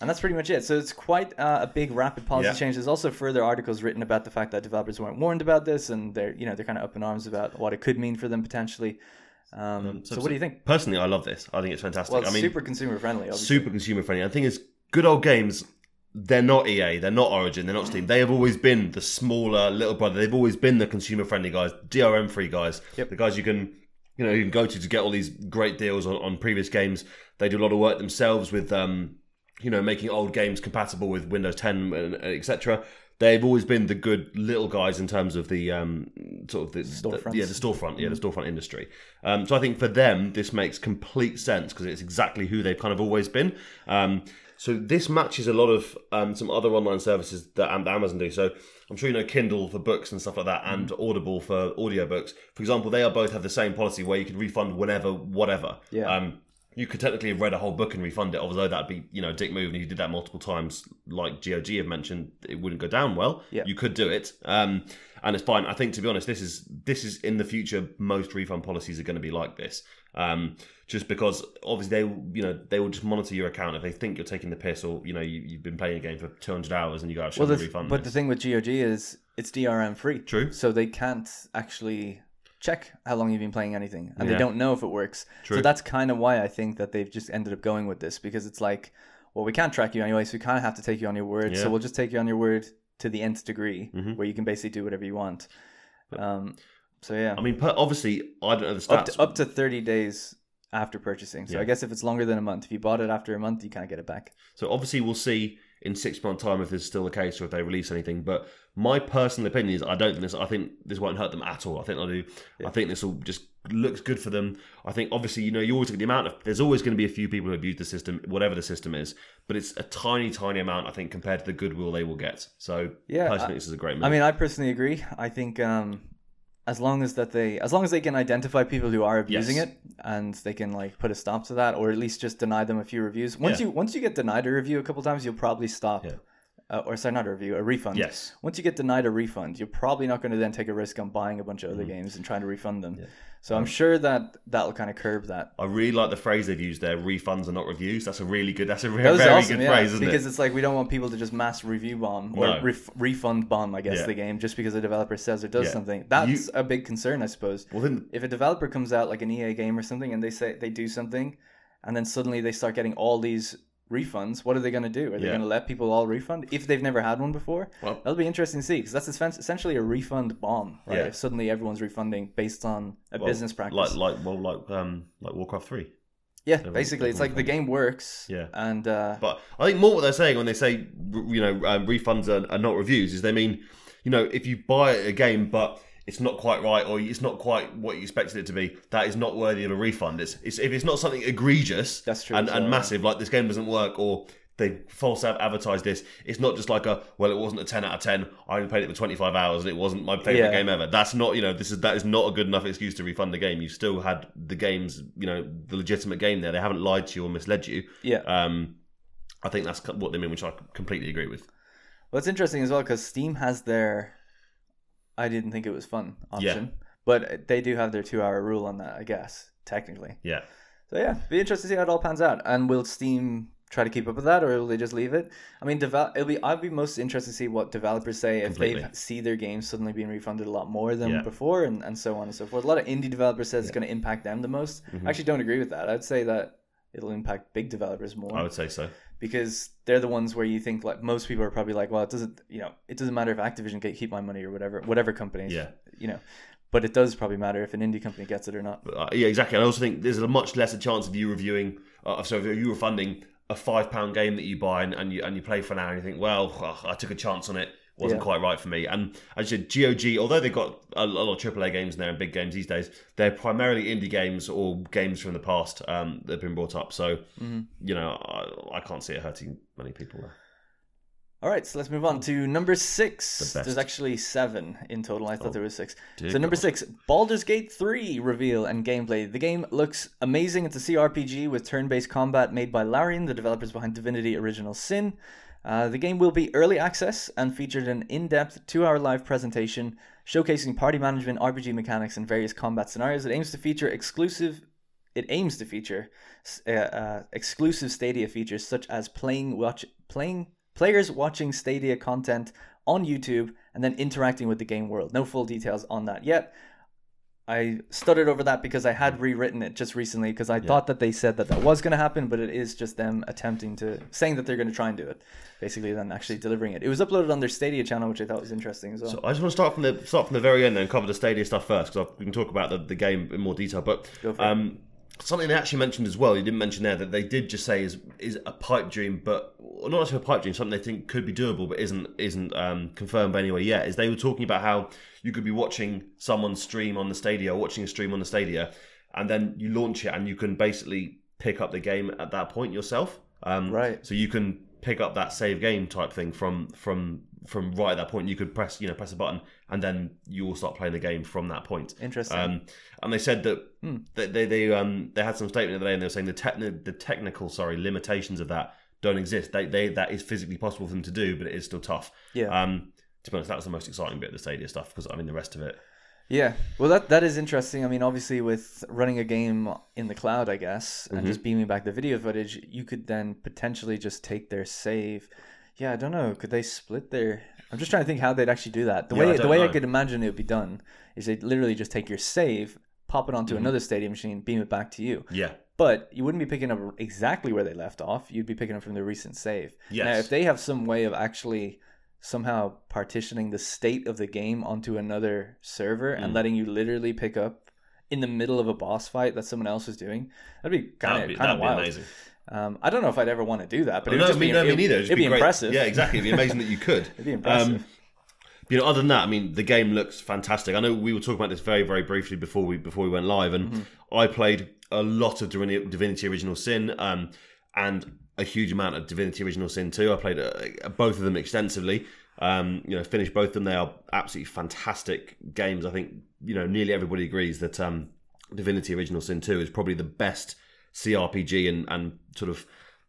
And that's pretty much it. So it's quite uh, a big, rapid policy Yeah. change. There's also further articles written about the fact that developers weren't warned about this, and they're you know they're kind of up in arms about what it could mean for them potentially. Um, so, what do you think? Personally, I love this. I think it's fantastic. Well, it's I mean, super consumer friendly. Obviously. super consumer friendly. And the thing is, good old games they're not EA, they're not Origin, they're not Steam. They have always been the smaller little brother. They've always been the consumer friendly guys, DRM free guys, Yep. the guys you can you know you can go to to get all these great deals on, on previous games. They do a lot of work themselves with um, you know making old games compatible with Windows 10 and etc. They've always been the good little guys in terms of the um, sort of the, the yeah the storefront yeah the storefront industry. Um, so I think for them this makes complete sense because it's exactly who they've kind of always been. Um, so this matches a lot of um, some other online services that Amazon do. So I'm sure you know Kindle for books and stuff like that, and Audible for audiobooks. For example, they are both have the same policy where you can refund whenever, whatever. Yeah. Um, you could technically have read a whole book and refund it, although that'd be you know a dick move, and if you did that multiple times, like GOG have mentioned, it wouldn't go down well. Yeah. You could do it, um, and it's fine. I think to be honest, this is this is in the future. Most refund policies are going to be like this, um, just because obviously they you know they will just monitor your account if they think you're taking the piss or you know you, you've been playing a game for 200 hours and you go, "Oh, should Well, refund but the thing with GOG is it's DRM free. True. So they can't actually check how long you've been playing anything, and Yeah. they don't know if it works. True. So that's kind of why I think that they've just ended up going with this because it's like, well, we can't track you anyway, so we kind of have to take you on your word. Yeah. So we'll just take you on your word to the nth degree, Mhm. where you can basically do whatever you want. Um, so yeah, I mean, per, obviously, I don't know the up to, up to thirty days after purchasing. So Yeah. I guess if it's longer than a month, if you bought it after a month, you can't get it back. So obviously we'll see in six months' time if this is still the case or if they release anything. But my personal opinion is I don't think this. I think this won't hurt them at all. I think they'll do. I think this will just looks good for them. I think obviously you know you always get the amount of. There's always going to be a few people who abuse the system, whatever the system is. But it's a tiny, tiny amount. I think compared to the goodwill they will get. So Yeah, personally, I- this is a great move. I mean, I personally agree. I think um, as long as that they, as long as they can identify people who are abusing Yes. it, and they can like put a stop to that, or at least just deny them a few reviews. Once Yeah. you once you get denied a review a couple times, you'll probably stop. Yeah. Uh, or sorry, not a review, a refund. Yes. Once you get denied a refund, you're probably not going to then take a risk on buying a bunch of other Mm-hmm. games and trying to refund them. So I'm sure that that'll kind of curb that. I really like the phrase they've used there. Refunds are not reviews. That's a really good. That's a very, That very awesome, good yeah, phrase, isn't because it? it's like we don't want people to just mass review bomb or No. ref- refund bomb, I guess, Yeah. the game just because a developer says or does Yeah. something. That's a big concern, I suppose. Well, then if a developer comes out like an EA game or something and they say they do something and then suddenly they start getting all these refunds, what are they going to do? Are they Yeah. going to let people all refund if they've never had one before? Well- That'll be interesting to see because that's essentially a refund bomb, right? Yeah. If suddenly everyone's refunding based on a well, business practice. like like well like um like Warcraft three. yeah, everyone- basically, it's like the game works. Yeah. And uh, But I think more what they're saying when they say you know um, refunds are, are not reviews is they mean you know if you buy a game but it's not quite right or it's not quite what you expected it to be that is not worthy of a refund. It's, it's if it's not something egregious That's true and, as and yeah. massive like this game doesn't work or they false ad- advertise this. It's not just like a well, it wasn't a ten out of ten. I only played it for twenty five hours and it wasn't my favorite Yeah. game ever. That's not you know this is that is not a good enough excuse to refund the game. You still had the game's you know the legitimate game there. They haven't lied to you or misled you. yeah. Um, I think that's what they mean, which I completely agree with. Well, it's interesting as well because Steam has their I didn't think it was fun option, but they do have their two hour rule on that, I guess, technically. Yeah, So yeah, be interested to see how it all pans out. And will Steam try to keep up with that, or will they just leave it? I mean, develop it'll be. I'd be most interested to see what developers say if they see their games suddenly being refunded a lot more than Yeah. before, and, and so on and so forth. A lot of indie developers says it's going to impact them the most. Mm-hmm. I actually don't agree with that. I'd say that it'll impact big developers more I would say so. Because they're the ones where you think like most people are probably like, well, it doesn't, you know, it doesn't matter if Activision can keep my money or whatever, whatever companies, Yeah. you know, but it does probably matter if an indie company gets it or not. Uh, yeah, exactly. And I also think there's a much lesser chance of you reviewing, uh, so if you were refunding a five pound game that you buy and, and you and you play for an hour and you think, well, ugh, I took a chance on it, wasn't Yeah. quite right for me. And as you said, GOG, although they've got a, lot of AAA games in there and big games these days, they're primarily indie games or games from the past um, that have been brought up. So Mm-hmm. you know, I, I can't see it hurting many people. There. All right, so let's move on to number six. The. There's actually seven in total. I thought Oh, there was six. So number God. six, Baldur's Gate 3 reveal and gameplay. The game looks amazing. It's a CRPG with turn-based combat made by Larian, the developers behind Divinity Original Sin. Uh, the game will be early access and featured an in-depth two-hour live presentation showcasing party management, RPG mechanics, and various combat scenarios. It aims to feature exclusive. It aims to feature uh, uh, exclusive Stadia features such as playing watch playing players watching Stadia content on YouTube and then interacting with the game world. No full details on that yet. I stuttered over that because I had rewritten it just recently because I thought that they said that that was going to happen, but it is just them attempting to saying that they're going to try and do it, basically, then actually delivering it. It was uploaded on their Stadia channel, which I thought was interesting as well. So I just want to start from the start from the very end and cover the Stadia stuff first because we can talk about the, the game in more detail. But Go for it. um, something they actually mentioned as well, you didn't mention there that they did just say is is a pipe dream, but not necessarily a pipe dream, something they think could be doable but isn't isn't um, confirmed anyway yet. Is they were talking about how you could be watching someone stream on the Stadia, watching a stream on the Stadia, and then you launch it and you can basically pick up the game at that point yourself. Um, Right. So you can pick up that save game type thing from from from right at that point. You could press you know press a button and then you will start playing the game from that point. Interesting. Um, and they said that Hmm. they they they, um, they had some statement the other day and they were saying the techni- the technical sorry limitations of that don't exist. They they that is physically possible for them to do, but it is still tough. Yeah. Um, to be honest, that was the most exciting bit of the Stadia stuff because I mean the rest of it. Yeah, well, that that is interesting. I mean, obviously, with running a game in the cloud, I guess, and Mm-hmm. just beaming back the video footage, you could then potentially just take their save. Yeah, I don't know. Could they split their? I'm just trying to think how they'd actually do that. The Yeah, way the way I could imagine it would be done is they literally just take your save, pop it Mm-hmm. onto another Stadia machine, beam it back to you. Yeah. But you wouldn't be picking up exactly where they left off. You'd be picking up from the recent save. Now, if they have some way of actually somehow partitioning the state of the game onto another server Mm. and letting you literally pick up in the middle of a boss fight that someone else is doing, that'd be kind of kind of wild. amazing. Um, I don't know if I'd ever want to do that, but it would no, just be, no, me neither. It'd, It'd be great. impressive. Yeah, exactly. It'd be amazing that you could. It'd be impressive. Um, you know, other than that, I mean, the game looks fantastic. I know we were talking about this very, very briefly before we before we went live, and Mm-hmm. I played a lot of Divinity, Divinity Original Sin, um, and a huge amount of Divinity Original Sin 2. I played uh, both of them extensively. Um, you know, finished both of them. They are absolutely fantastic games. I think you know nearly everybody agrees that um, Divinity Original Sin 2 is probably the best CRPG and, and sort of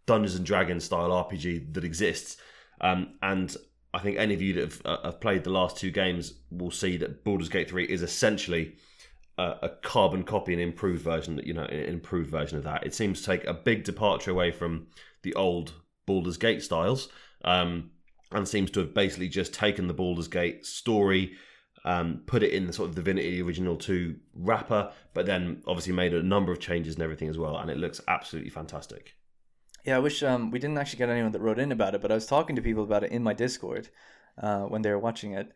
Dungeons and Dragons style RPG that exists. Um, and I think any of you that have, uh, have played the last two games will see that Baldur's Gate 3 is essentially a, carbon copy and improved version, you know, an improved version of that. It seems to take a big departure away from the old Baldur's Gate styles, um, and seems to have basically just taken the Baldur's Gate story, um, put it in the sort of Divinity Original 2 wrapper, but then obviously made a number of changes and everything as well, and it looks absolutely fantastic. Yeah, I wish um, we didn't actually get anyone that wrote in about it, but I was talking to people about it in my Discord uh, when they were watching it,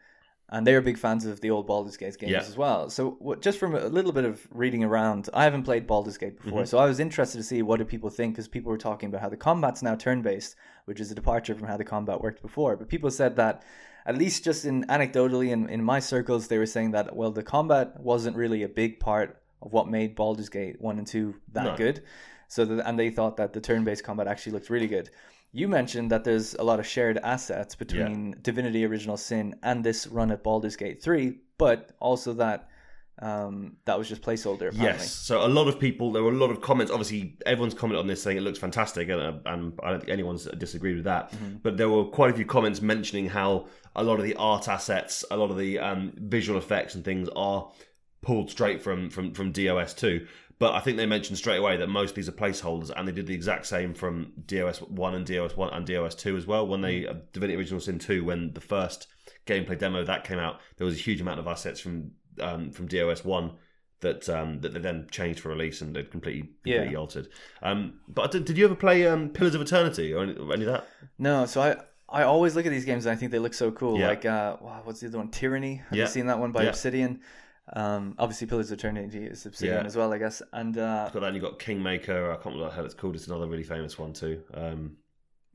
and they were big fans of the old Baldur's Gate games Yeah. as well. So what, just from a little bit of reading around, I haven't played Baldur's Gate before, mm-hmm. so I was interested to see what do people think because people were talking about how the combat's now turn-based, which is a departure from how the combat worked before. But people said that at least just in anecdotally in, in my circles, they were saying that well, the combat wasn't really a big part of what made Baldur's Gate one and two that No. good. So that, and they thought that the turn-based combat actually looked really good. You mentioned that there's a lot of shared assets between Divinity Original Sin and this run at Baldur's Gate 3, but also that um, that was just placeholder apparently. Yes. So a lot of people, there were a lot of comments. Obviously, everyone's commented on this saying it looks fantastic, and, uh, and I don't think anyone's disagreed with that. Mm-hmm. But there were quite a few comments mentioning how a lot of the art assets, a lot of the um, visual effects and things are pulled straight from from from DOS two. But I think they mentioned straight away that most of these are placeholders, and they did the exact same from DOS one and DOS one and DOS two as well. When they uh, Divinity Original Sin two, when the first gameplay demo that came out, there was a huge amount of assets from um, from DOS one that um, that they then changed for release and they'd completely completely Yeah. altered. Um, but did, did you ever play um, Pillars of Eternity or any, or any of that? No, so I I always look at these games and I think they look so cool. Yeah. Like uh, wow, what's the other one? Tyranny. Have Yeah. you seen that one by. Obsidian? Um, obviously, Pillars of Eternity is Obsidian Yeah. as well, I guess. And uh, Got that, and you got Kingmaker. I can't remember how it's called. It's another really famous one too. Um,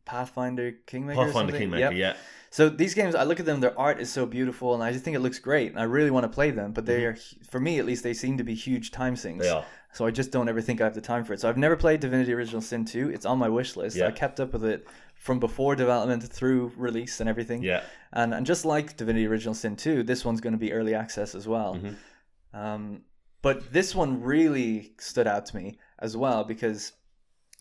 Pathfinder Kingmaker. Pathfinder? Kingmaker. Yep. Yeah, So these games, I look at them. Their art is so beautiful, and I just think it looks great. And I really want to play them, but they are, for me at least, they seem to be huge time sinks. Mm-hmm. they are. So I just don't ever think I have the time for it. So I've never played Divinity Original Sin 2. It's on my wish list. Yeah. I kept up with it from before development through release and everything. Yeah, And and just like Divinity Original Sin 2, this one's going to be early access as well. Mhm. Um, but this one really stood out to me as well because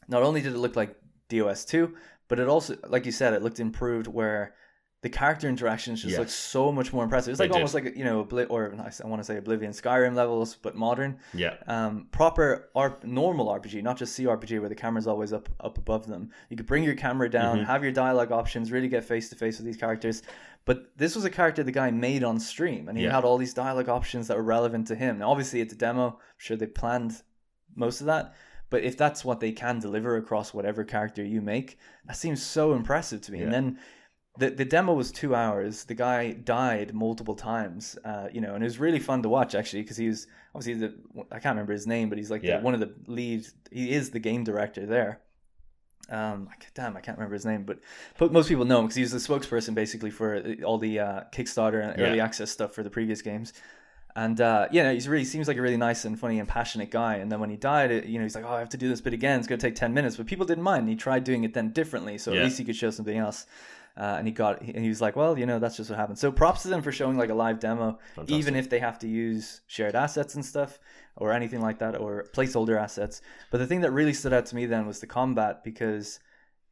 not only did it look like DOS 2, but it also, like you said, it looked improved where the character interactions just Yes. look so much more impressive. It's They like did. almost like you know, Obli- or I want to say Oblivion, Skyrim levels, but modern. Yeah. Um, proper R- normal RPG, not just CRPG where the camera's always up up above them. You could bring your camera down, Mm-hmm. have your dialogue options, really get face to face with these characters. But this was a character the guy made on stream, and he Yeah. had all these dialogue options that were relevant to him. Now, obviously, it's a demo. I'm sure they planned most of that. But if that's what they can deliver across whatever character you make, that seems so impressive to me. And then the the demo was two hours. The guy died multiple times, uh, you know, and it was really fun to watch actually because he was obviously the I can't remember his name, but he's like the- one of the lead. He is the game director there. Um, I damn, I can't remember his name, but but most people know him because he was the spokesperson basically for uh, all the uh, Kickstarter and early access stuff for the previous games. And uh, you know, he's really seems like a really nice and funny and passionate guy. And then when he died, it, you know, he's like, "Oh, I have to do this bit again. It's going to take ten minutes." But people didn't mind. He tried doing it then differently, so Yeah. at least he could show something else. Uh, and he got, and he was like, "Well, you know, that's just what happened." So props to them for showing like a live demo, Fantastic. even if they have to use shared assets and stuff or anything like that or placeholder assets. But the thing that really stood out to me then was the combat because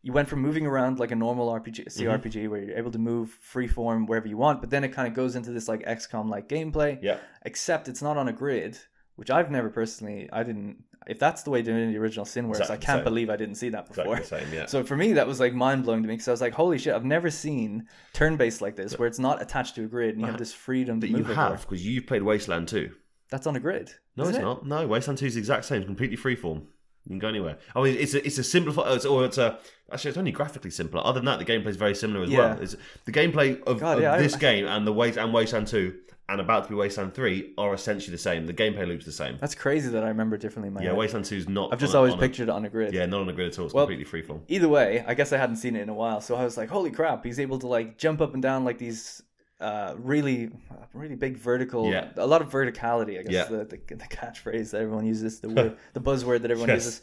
you went from moving around like a normal RPG, CRPG where you're able to move freeform wherever you want, but then it kind of goes into this like XCOM like gameplay Yeah. except it's not on a grid, which I've never personally. I didn't. If that's the way Divinity Original Sin works, Exactly I can't believe I didn't see that before. Exactly same. Yeah. So for me, that was like mind blowing to me because I was like, "Holy shit! I've never seen turn based like this, where it's not attached to a grid and you have uh-huh. this freedom that you have because you've played Wasteland 2. That's on a grid. No, it's it? not. No, Wasteland 2 is the exact same. It's completely freeform. You can go anywhere. Oh, I mean, it's a it's a simplified. Oh, it's, or it's a actually it's only graphically simpler. Other than that, the gameplay is very similar as Yeah. well. It's, the gameplay of, God, of yeah, I- this game and the Waste and Wasteland 2 and about to be Wasteland 3 are essentially the same. The gameplay loop's the same. That's crazy that I remember differently in my Yeah, head. Wasteland 2 is not. I've just a- always on a- pictured it on a grid. Yeah, not on a grid at all. It's Well- completely freeform. Either way, I guess I hadn't seen it in a while, so I was like, "Holy crap!" He's able to like jump up and down like these uh, really, really big vertical. Yeah. A lot of verticality, I guess. Yeah. The, the the catchphrase that everyone uses, the word, the buzzword that everyone Yes. uses.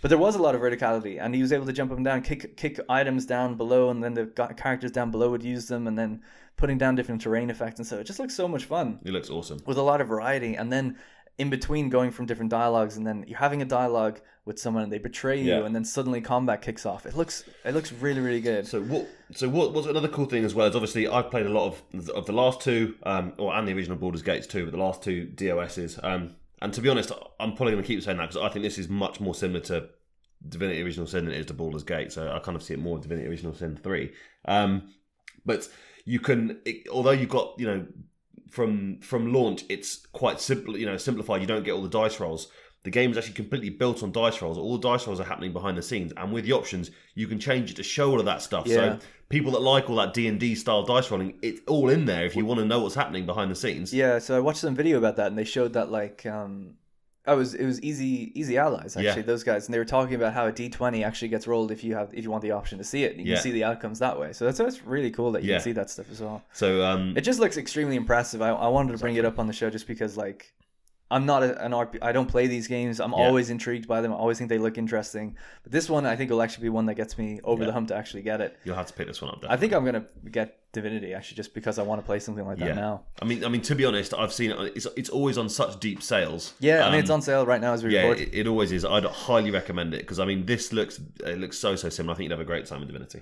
But there was a lot of verticality, and he was able to jump up and down, kick kick items down below, and then the characters down below would use them, and then putting down different terrain effects, and so it just looks so much fun It looks awesome. with a lot of variety and then in between going from different dialogues and then you're having a dialogue with someone and they betray you Yeah. and then suddenly combat kicks off it looks it looks really really good So what? So what was another cool thing as well is obviously I've played a lot of of the last two, um, or and the original Baldur's Gates too, but the last two DOSs. Um, and to be honest, I'm probably going to keep saying that because I think this is much more similar to Divinity Original Sin than it is to Baldur's Gate. So I kind of see it more Divinity Original Sin three. Um, but you can, it, although you've got you know from from launch, it's quite simple. You know, simplified. You don't get all the dice rolls. The game is actually completely built on dice rolls. All the dice rolls are happening behind the scenes, and with the options, you can change it to show all of that stuff. Yeah. So people that like all that D and D style dice rolling, it's all in there if you want to know what's happening behind the scenes. yeah so i watched some video about that and they showed that like um it was it was easy easy allies actually Yeah. those guys and they were talking about how a d20 actually gets rolled if you have if you want the option to see it you Yeah. can see the outcomes that way so that's, that's really cool that you Yeah. can see that stuff as well So um, It just looks extremely impressive. I, I wanted to bring it up on the show just because, like, I'm not a, an RP. I don't play these games. I'm Yeah. always intrigued by them. I always think they look interesting. But this one, I think, will actually be one that gets me over Yeah. the hump to actually get it. you'll have to pick this one up. I think I'm gonna get Divinity actually, just because I want to play something like that Yeah. now. I mean, I mean, to be honest, I've seen it. It's it's always on such deep sales. Yeah, I mean, Um, it's on sale right now as we Yeah, record. it, it always is. I'd highly recommend it because I mean, this looks it looks so so similar. I think you'd have a great time with Divinity.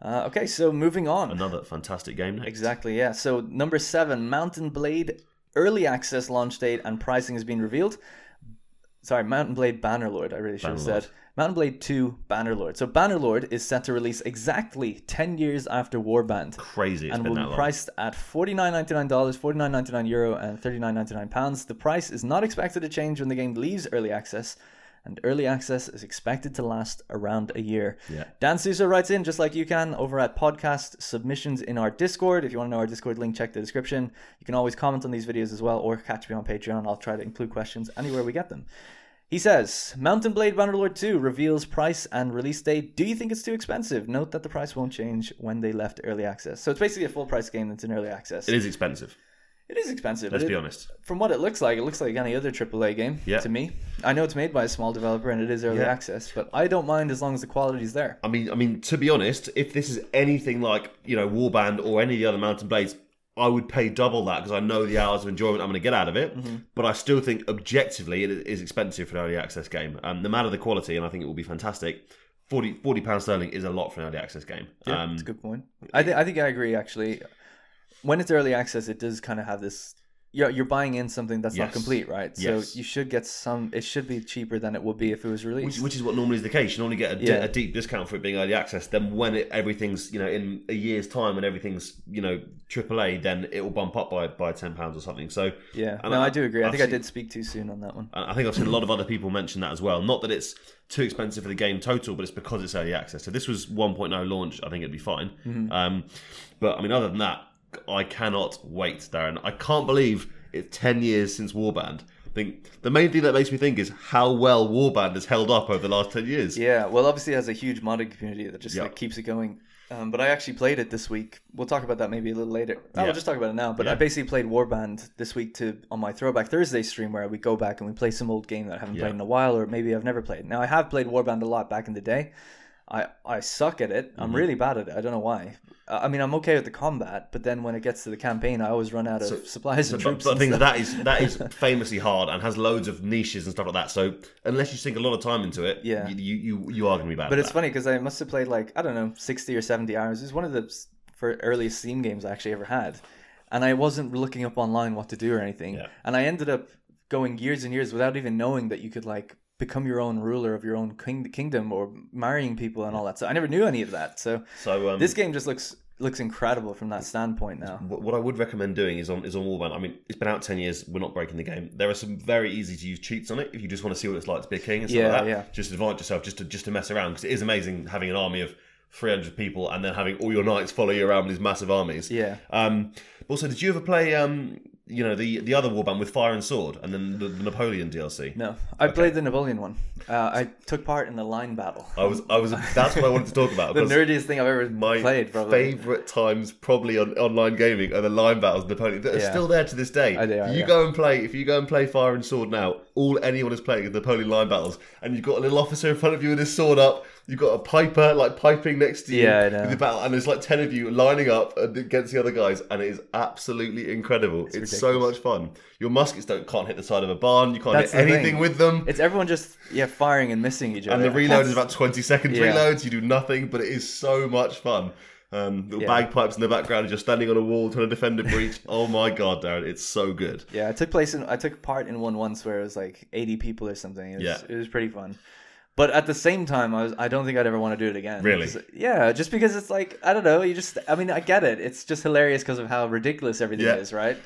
Uh, okay, so moving on. Another fantastic game. Next. Exactly, yeah. So number seven, Mount and Blade early access launch date and pricing has been revealed. Sorry, Mount and Blade Bannerlord, I really should have said. Mount and Blade 2 Bannerlord. So Bannerlord is set to release exactly 10 years after Warband Crazy. And will be long. priced at $49.99, $49.99 euro and $39.99 pounds. The price is not expected to change when the game leaves early access. And early access is expected to last around a year. Yeah. Dan Sousa writes in, just like you can, over at podcast submissions in our Discord. If you want to know our Discord link, check the description. You can always comment on these videos as well, or catch me on Patreon. I'll try to include questions anywhere we get them. He says, Mount and Blade Bannerlord 2 reveals price and release date. Do you think it's too expensive? Note that the price won't change when they left early access. So it's basically a full price game that's in early access. It is expensive. It is expensive. Let's but be it- honest. From what it looks like, it looks like any other AAA game Yeah. to me. I know it's made by a small developer and it is early Yeah. access, but I don't mind as long as the quality's there. I mean, I mean, to be honest, if this is anything like you know Warband or any of the other Mount and Blades, I would pay double that because I know the hours of enjoyment I'm going to get out of it. Mm-hmm. But I still think objectively it is expensive for an early access game. Um, no matter the quality, and I think it will be fantastic. 40 40 pounds sterling is a lot for an early access game. Yeah, um, that's a good point. I think I think I agree. Actually, when it's early access, it does kind of have this. You're, you're buying in something that's not Yes. complete, right? Yes. So you should get some. It should be cheaper than it would be if it was released. which is what normally is the case. You normally get a, di- Yeah. a deep discount for it being early access. Then when it, everything's you know in a year's time when everything's you know AAA, then it will bump up by by ten pounds or something. So yeah, and no, I- do agree. I I've think I seen- did speak too soon on that one. And I think I've seen a lot of other people mention that as well. Not that it's too expensive for the game total, but it's because it's early access. So this was 1.0 launch. I think it'd be fine. Mm-hmm. Um, but I mean, other than that, I cannot wait, Darren. I can't believe it's 10 years since Warband. I think the main thing that makes me think is how well Warband has held up over the last 10 years. Yeah, well, obviously it has a huge modding community that just Yeah. like keeps it going. Um, but I actually played it this week. We'll talk about that maybe a little later. Oh, Yeah. We'll just talk about it now. But Yeah. I basically played Warband this week to on my Throwback Thursday stream where we go back and we play some old game that I haven't Yeah. played in a while or maybe I've never played. Now I have played Warband a lot back in the day. I I suck at it. Mm-hmm. I'm really bad at it. I don't know why. I mean, I'm okay with the combat, but then when it gets to the campaign, I always run out of So- supplies and But, troops. but I and think stuff. that is that is famously hard and has loads of niches and stuff like that. So unless you sink a lot of time into it, Yeah. you you, you are going to be bad. But it's that. funny because I must have played like I don't know sixty or seventy hours. It's one of the for earliest Steam games I actually ever had, and I wasn't looking up online what to do or anything. Yeah. And I ended up going years and years without even knowing that you could like become your own ruler of your own king- kingdom or marrying people and all that. So I never knew any of that. So So um, this game just looks looks incredible from that standpoint now. What I would recommend doing is on is on Warband. I mean, it's been out ten years. We're not breaking the game. There are some very easy to use cheats on it if you just want to see what it's like to be a king and stuff Yeah, like that. yeah. Just advance yourself, just to just to mess around because it is amazing having an army of three hundred people and then having all your knights follow you around with these massive armies. Yeah. Um. Also, did you ever play um? You know the the other Warband with Fire and Sword and then the, the Napoleon DLC. No, I played the Napoleon one. Uh, I took part in the line battle. I was I was that's what I wanted to talk about. the nerdiest thing I've ever my played, probably. favorite times probably on online gaming are the line battles Napoleon. that are Yeah. still there to this day. You yeah. go and play if you go and play Fire and Sword now, all anyone is playing is Napoleon line battles, and you've got a little officer in front of you with his sword up. You've got a piper like piping next to you Yeah, with the battle, and there's like ten of you lining up against the other guys, and it is absolutely incredible. It's, so much fun. Your muskets don't can't hit the side of a barn. You can't That's hit anything thing. with them. It's everyone just yeah firing and missing each other. And the reload is about 20 seconds Yeah. reloads. You do nothing, but it is so much fun. Um, little Yeah. bagpipes in the background you're standing on a wall trying to defend a breach. oh my god, Darren, it's so good. Yeah, I took place in I took part in one once where it was like eighty people or something. It was, Yeah. it was pretty fun. But at the same time, I was I don't think I'd ever want to do it again. Really? 'Cause- Yeah, just because it's like I don't know. You just I mean I get it. It's just hilarious because of how ridiculous everything Yeah. is, right?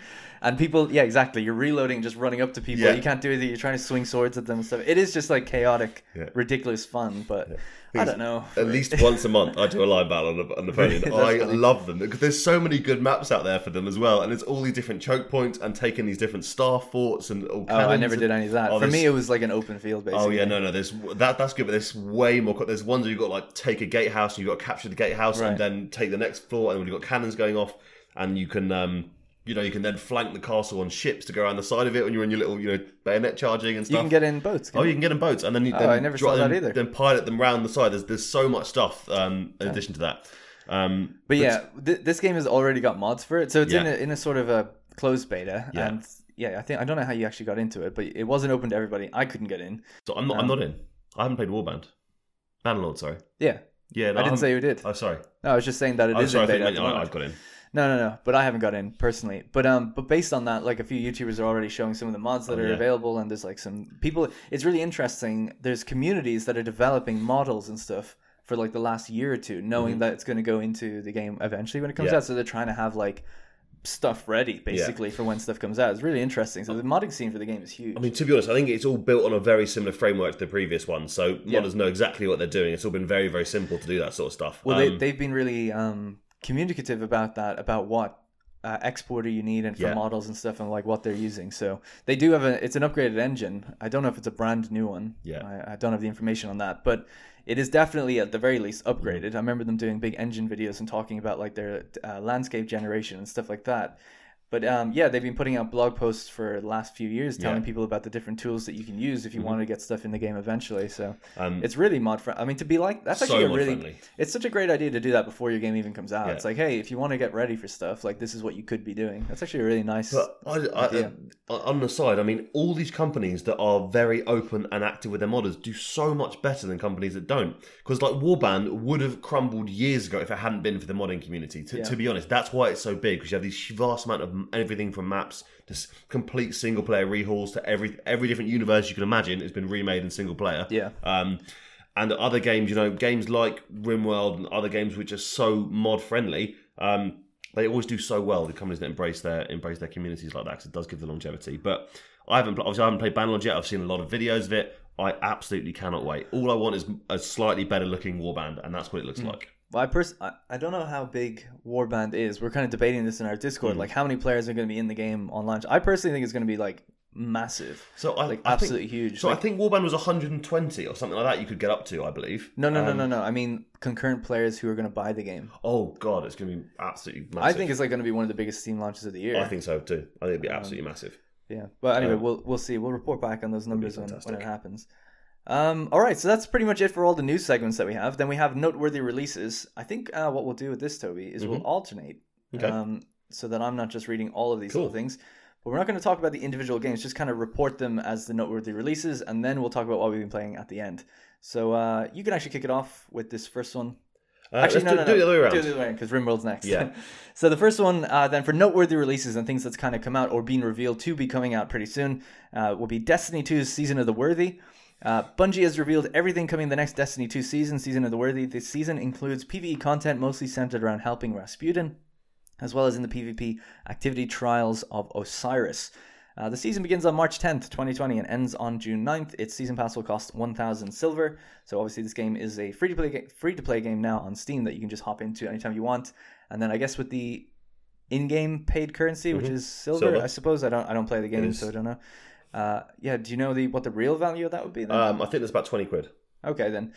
And people, yeah, exactly. You're reloading, just running up to people. Yeah. You can't do anything. You're trying to swing swords at them and stuff. It is just like chaotic, Yeah. ridiculous fun. But I don't know. At least once a month, I do a line battle on, on Napoleon. I funny. love them because there's so many good maps out there for them as well, and it's all these different choke points and taking these different star forts and all Oh, I never did any of that. Oh, For me, it was like an open field, basically. Oh yeah, no, no. There's that. That's good, but there's way more. There's ones where you got to, like take a gatehouse, and you got to capture the gatehouse, Right. and then take the next floor, and you have got cannons going off, and you can, um, you know, you can then flank the castle on ships to go around the side of it when you're in your little, you know, bayonet charging and stuff. You can get in boats. Oh, you can get in boats, and then you. Oh, then I never saw that either. Then pilot them round the side. There's there's so much stuff um, in addition to that. Um, But yeah, th- this game has already got mods for it, so it's in a in a sort of a closed beta, Yeah. and yeah, I think I don't know how you actually got into it, but it wasn't open to everybody. I couldn't get in. so I'm not. I'm not in. I haven't played Warband. Bannerlord, sorry. Yeah, Yeah, no, I didn't say you did. Oh, sorry. No, I was just saying that it I'm is sorry. I in think beta. I, I moment. got in. No, no, no. But I haven't got in personally. But um, but based on that, like a few YouTubers are already showing some of the mods that Oh, are yeah. available, and there's like some people. It's really interesting. There's communities that are developing models and stuff for like the last year or two, knowing that it's going to go into the game eventually when it comes Mm-hmm. Yeah. out. So they're trying to have like stuff ready basically for when stuff comes out. It's really interesting. So the modding scene for the game is huge. I mean, to be honest, I think it's all built on a very similar framework to the previous one. So Yeah. modders know exactly what they're doing. It's all been very, very simple to do that sort of stuff. Well, they, Um, they've been really um, communicative about that, about what uh, exporter you need and for Yeah. models and stuff, and like what they're using. So they do have a. It's an upgraded engine. I don't know if it's a brand new one. Yeah. I, I don't have the information on that, but it is definitely at the very least upgraded. I remember them doing big engine videos and talking about like their uh, landscape generation and stuff like that. But um, yeah, they've been putting out blog posts for the last few years telling Yeah. people about the different tools that you can use if you want to get stuff in the game eventually. So Um, it's really mod friendly. I mean, to be like that's So actually a really friendly. it's such a great idea to do that before your game even comes out. Yeah. It's like, hey, if you want to get ready for stuff, like this is what you could be doing. That's actually a really nice. But I, I, uh, on the side, I mean, all these companies that are very open and active with their modders do so much better than companies that don't. Because like Warband would have crumbled years ago if it hadn't been for the modding community. To, Yeah. to be honest, that's why it's so big. Because you have these vast amount of everything from maps to complete single player rehauls to every every different universe you can imagine has been remade in single player. Yeah. Um, and other games, you know, games like RimWorld and other games which are so mod friendly, um, they always do so well. The companies that embrace their embrace their communities like that, 'cause it does give the longevity. But I haven't, obviously, I haven't played Bannerlord yet. I've seen a lot of videos of it. I absolutely cannot wait. All I want is a slightly better looking Warband, and that's what it looks like. Well, I, pers- I I don't know how big Warband is. We're kind of debating this in our Discord, Hmm. like how many players are going to be in the game on launch. I personally think it's going to be like massive, So I, like I think, absolutely huge. so Like- I think Warband was 120 or something like that. You could get up to, I believe. no, no, no, Um, no, no. I mean concurrent players who are going to buy the game. Oh god, it's going to be absolutely massive. I think it's like going to be one of the biggest Steam launches of the year. I think so too. I think it'd be Um, absolutely massive. Yeah, but anyway, Um, we'll we'll see. We'll report back on those numbers when, when it happens. Um, all right, so that's pretty much it for all the news segments that we have. Then we have noteworthy releases. I think uh, what we'll do with this, Toby, is we'll alternate, Mm-hmm. Okay. um, so that I'm not just reading all of these Cool. little things. But we're not going to talk about the individual games. Just kind of report them as the noteworthy releases, and then we'll talk about what we've been playing at the end. So uh, you can actually kick it off with this first one. Uh, Actually, no, do, no, no. do it the other way around. Do it the other way because RimWorld's next. Yeah. so the first one, uh, then for noteworthy releases and things that's kind of come out or being revealed to be coming out pretty soon, uh, will be Destiny 2's Season of the Worthy. Uh, Bungie has revealed everything coming the next Destiny 2 season, Season of the Worthy. This season includes PvE content mostly centered around helping Rasputin, as well as in the PvP activity Trials of Osiris. Uh, the season begins on March 10th, 2020, and ends on June 9th. Its season pass will cost 1,000 silver. So obviously, this game is a free to play free to play game now on Steam that you can just hop into anytime you want. And then I guess with the in-game paid currency, which is silver, Mm-hmm. Silver. I suppose. I don't I don't play the game, so I don't know. Uh, yeah, do you know the what the real value of that would be? Then? Um, I think there's about 20 quid. Okay, then.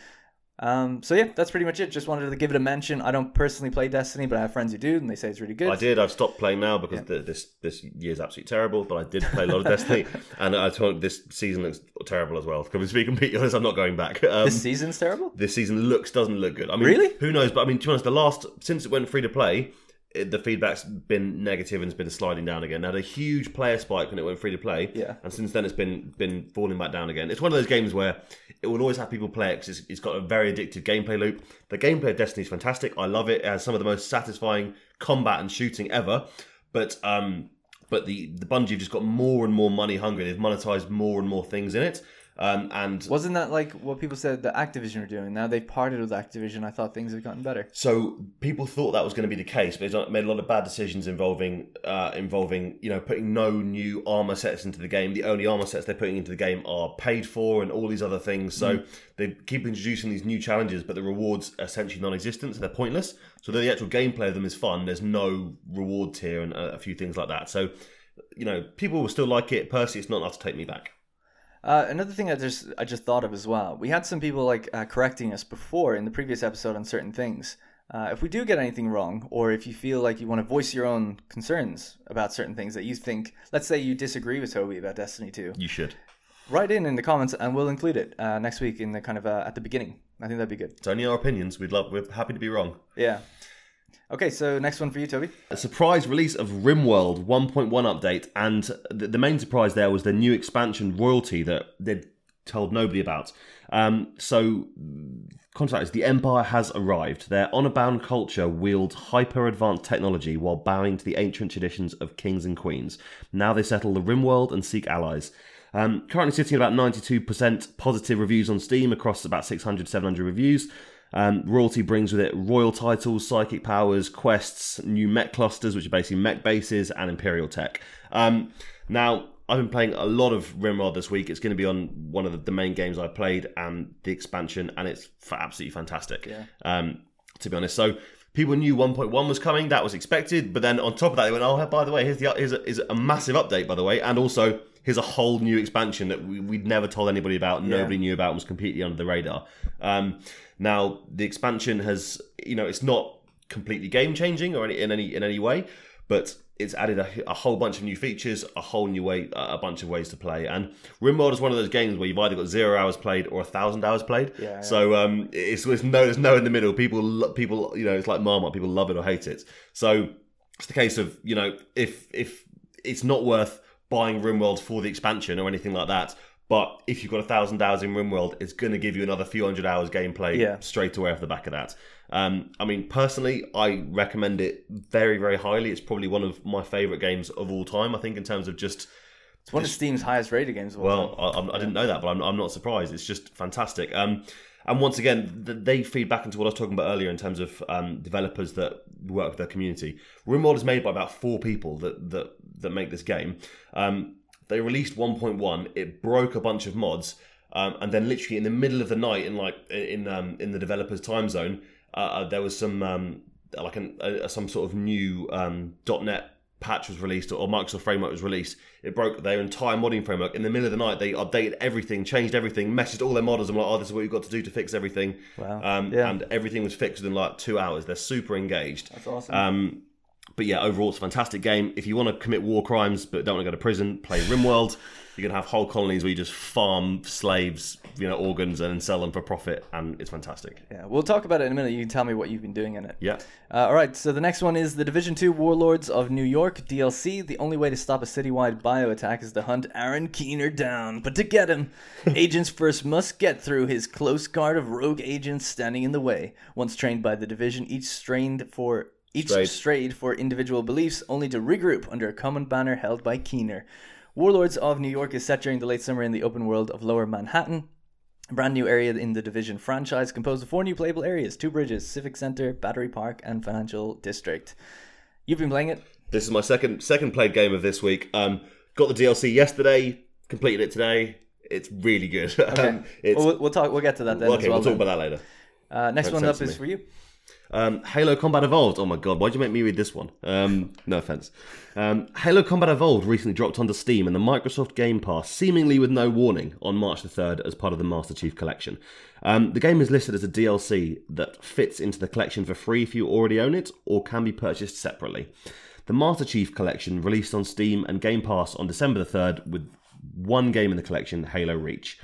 Um, so yeah, that's pretty much it. Just wanted to give it a mention. I don't personally play Destiny, but I have friends who do, and they say it's really good. I did. I've stopped playing now because the, this this year's absolutely terrible. But I did play a lot of Destiny, and I told this season looks terrible as well. Because to be completely honest, I'm not going back. Um, This season's terrible. this season looks doesn't look good. I mean, Really? Who knows? But I mean, to be honest, the last since it went free to play, the feedback's been negative and it's been sliding down again. Now, had a huge player spike when it went free to play, Yeah. and since then it's been been falling back down again. It's one of those games where it will always have people play it because it's, it's got a very addictive gameplay loop. The gameplay of Destiny is fantastic. I love it. It has some of the most satisfying combat and shooting ever. But um, but the the Bungie have just got more and more money hungry. They've monetized more and more things in it. Um, and Wasn't that like what people said that Activision were doing? Now they've parted with Activision. I thought things have gotten better. So people thought that was going to be the case, but they've made a lot of bad decisions involving uh, involving you know putting no new armor sets into the game. The only armor sets they're putting into the game are paid for, and all these other things. So they keep introducing these new challenges, but the rewards are essentially non-existent, so they're pointless. So though the actual gameplay of them is fun, there's no reward tier and a few things like that. So you know people will still like it. Personally, it's not enough to take me back. Uh, another thing I just I just thought of as well. We had some people like uh, correcting us before in the previous episode on certain things. Uh, if we do get anything wrong, or if you feel like you want to voice your own concerns about certain things that you think, let's say you disagree with Toby about Destiny 2, You should. write in in the comments and we'll include it uh, next week in the kind of uh, at the beginning. I think that'd be good. It's only our opinions. We'd love. We're happy to be wrong. Yeah. Okay, so next one for you, Toby. a surprise release of RimWorld 1.1 update, and the, the main surprise there was the new expansion royalty that they'd told nobody about. Um, so, contractors, the Empire has arrived. Their honor-bound culture wields hyper-advanced technology while bowing to the ancient traditions of kings and queens. Now they settle the RimWorld and seek allies. Um, currently sitting at about 92% positive reviews on Steam across about 600, 700 reviews. Um, royalty brings with it royal titles, psychic powers, quests, new mech clusters, which are basically mech bases, and imperial tech. Um, now, I've been playing a lot of Rimworld this week. It's going to be on one of the, the main games I played and the expansion, and it's absolutely fantastic. Yeah. Um, to be honest, so people knew 1.1 was coming. That was expected, but then on top of that, they went, "Oh, by the way, here's the here's a, here's a massive update, by the way, and also." Here's a whole new expansion that we, we'd never told anybody about, nobody knew about, and was completely under the radar. Um, now the expansion has, you know, it's not completely game changing or any, in any in any way, but it's added a, a whole bunch of new features, a whole new way, a bunch of ways to play. And RimWorld is one of those games where you've either got zero hours played or a thousand hours played. Yeah. So um, it's, it's no, there's no in the middle. People, people, you know, it's like Marmite. People love it or hate it. So it's the case of you know, if if it's not worth buying RimWorld for the expansion or anything like that. But if you've got a thousand hours in RimWorld, it's going to give you another few hundred hours gameplay Yeah. straight away off the back of that. Um, I mean, personally, I recommend it very, very highly. It's probably one of my favorite games of all time. I think in terms of just It's one of Steam's highest rated games. Of all well. I, I'm- didn't know that, but I'm, I'm not surprised. It's just fantastic. Um, and once again, they feed back into what I was talking about earlier in terms of um, developers that work with their community. RimWorld is made by about four people that that that make this game. Um, they released 1.1. It broke a bunch of mods, um, and then literally in the middle of the night, in like in um, in the developers' time zone, uh, uh, there was some um, like an, a, some sort of new um, .NET patch was released or Microsoft framework was released. It broke their entire modding framework in the middle of the night. They updated everything, changed everything, messaged all their modders. I'm like, oh, this is what you've got to do to fix everything. Wow. Um, Yeah. And everything was fixed within like two hours. They're super engaged. That's awesome. But yeah, overall, it's a fantastic game. If you want to commit war crimes but don't want to go to prison, play RimWorld. You can have whole colonies where you just farm slaves, you know, organs and then sell them for profit, and it's fantastic. yeah, we'll talk about it in a minute. You can tell me what you've been doing in it. Yeah. Uh, all right, so the next one is the Division 2 Warlords of New York DLC. The only way to stop a citywide bio attack is to hunt Aaron Keener down. But to get him, agents first must get through his close guard of rogue agents standing in the way. Once trained by the Division, each strained for each Strayed. strayed for individual beliefs, only to regroup under a common banner held by Keener. Warlords of New York is set during the late summer in the open world of Lower Manhattan. A brand new area in the Division franchise composed of four new playable areas Two Bridges, Civic Center, Battery Park, and Financial District. You've been playing it? This is my second second played game of this week. Um, got the DLC yesterday, completed it today. It's really good. Um, it's, Well, we'll, talk. We'll get to that then. okay, as well, we'll talk then. about that later. Uh, next one up is me. for you. Um, Halo Combat Evolved. Oh my god, why'd you make me read this one? Um, no offense. Um, Halo Combat Evolved recently dropped onto Steam and the Microsoft Game Pass, seemingly with no warning, on March the 3rd as part of the Master Chief Collection. Um, the game is listed as a DLC that fits into the collection for free if you already own it, or can be purchased separately. The Master Chief Collection released on Steam and Game Pass on December the 3rd with one game in the collection, Halo Reach.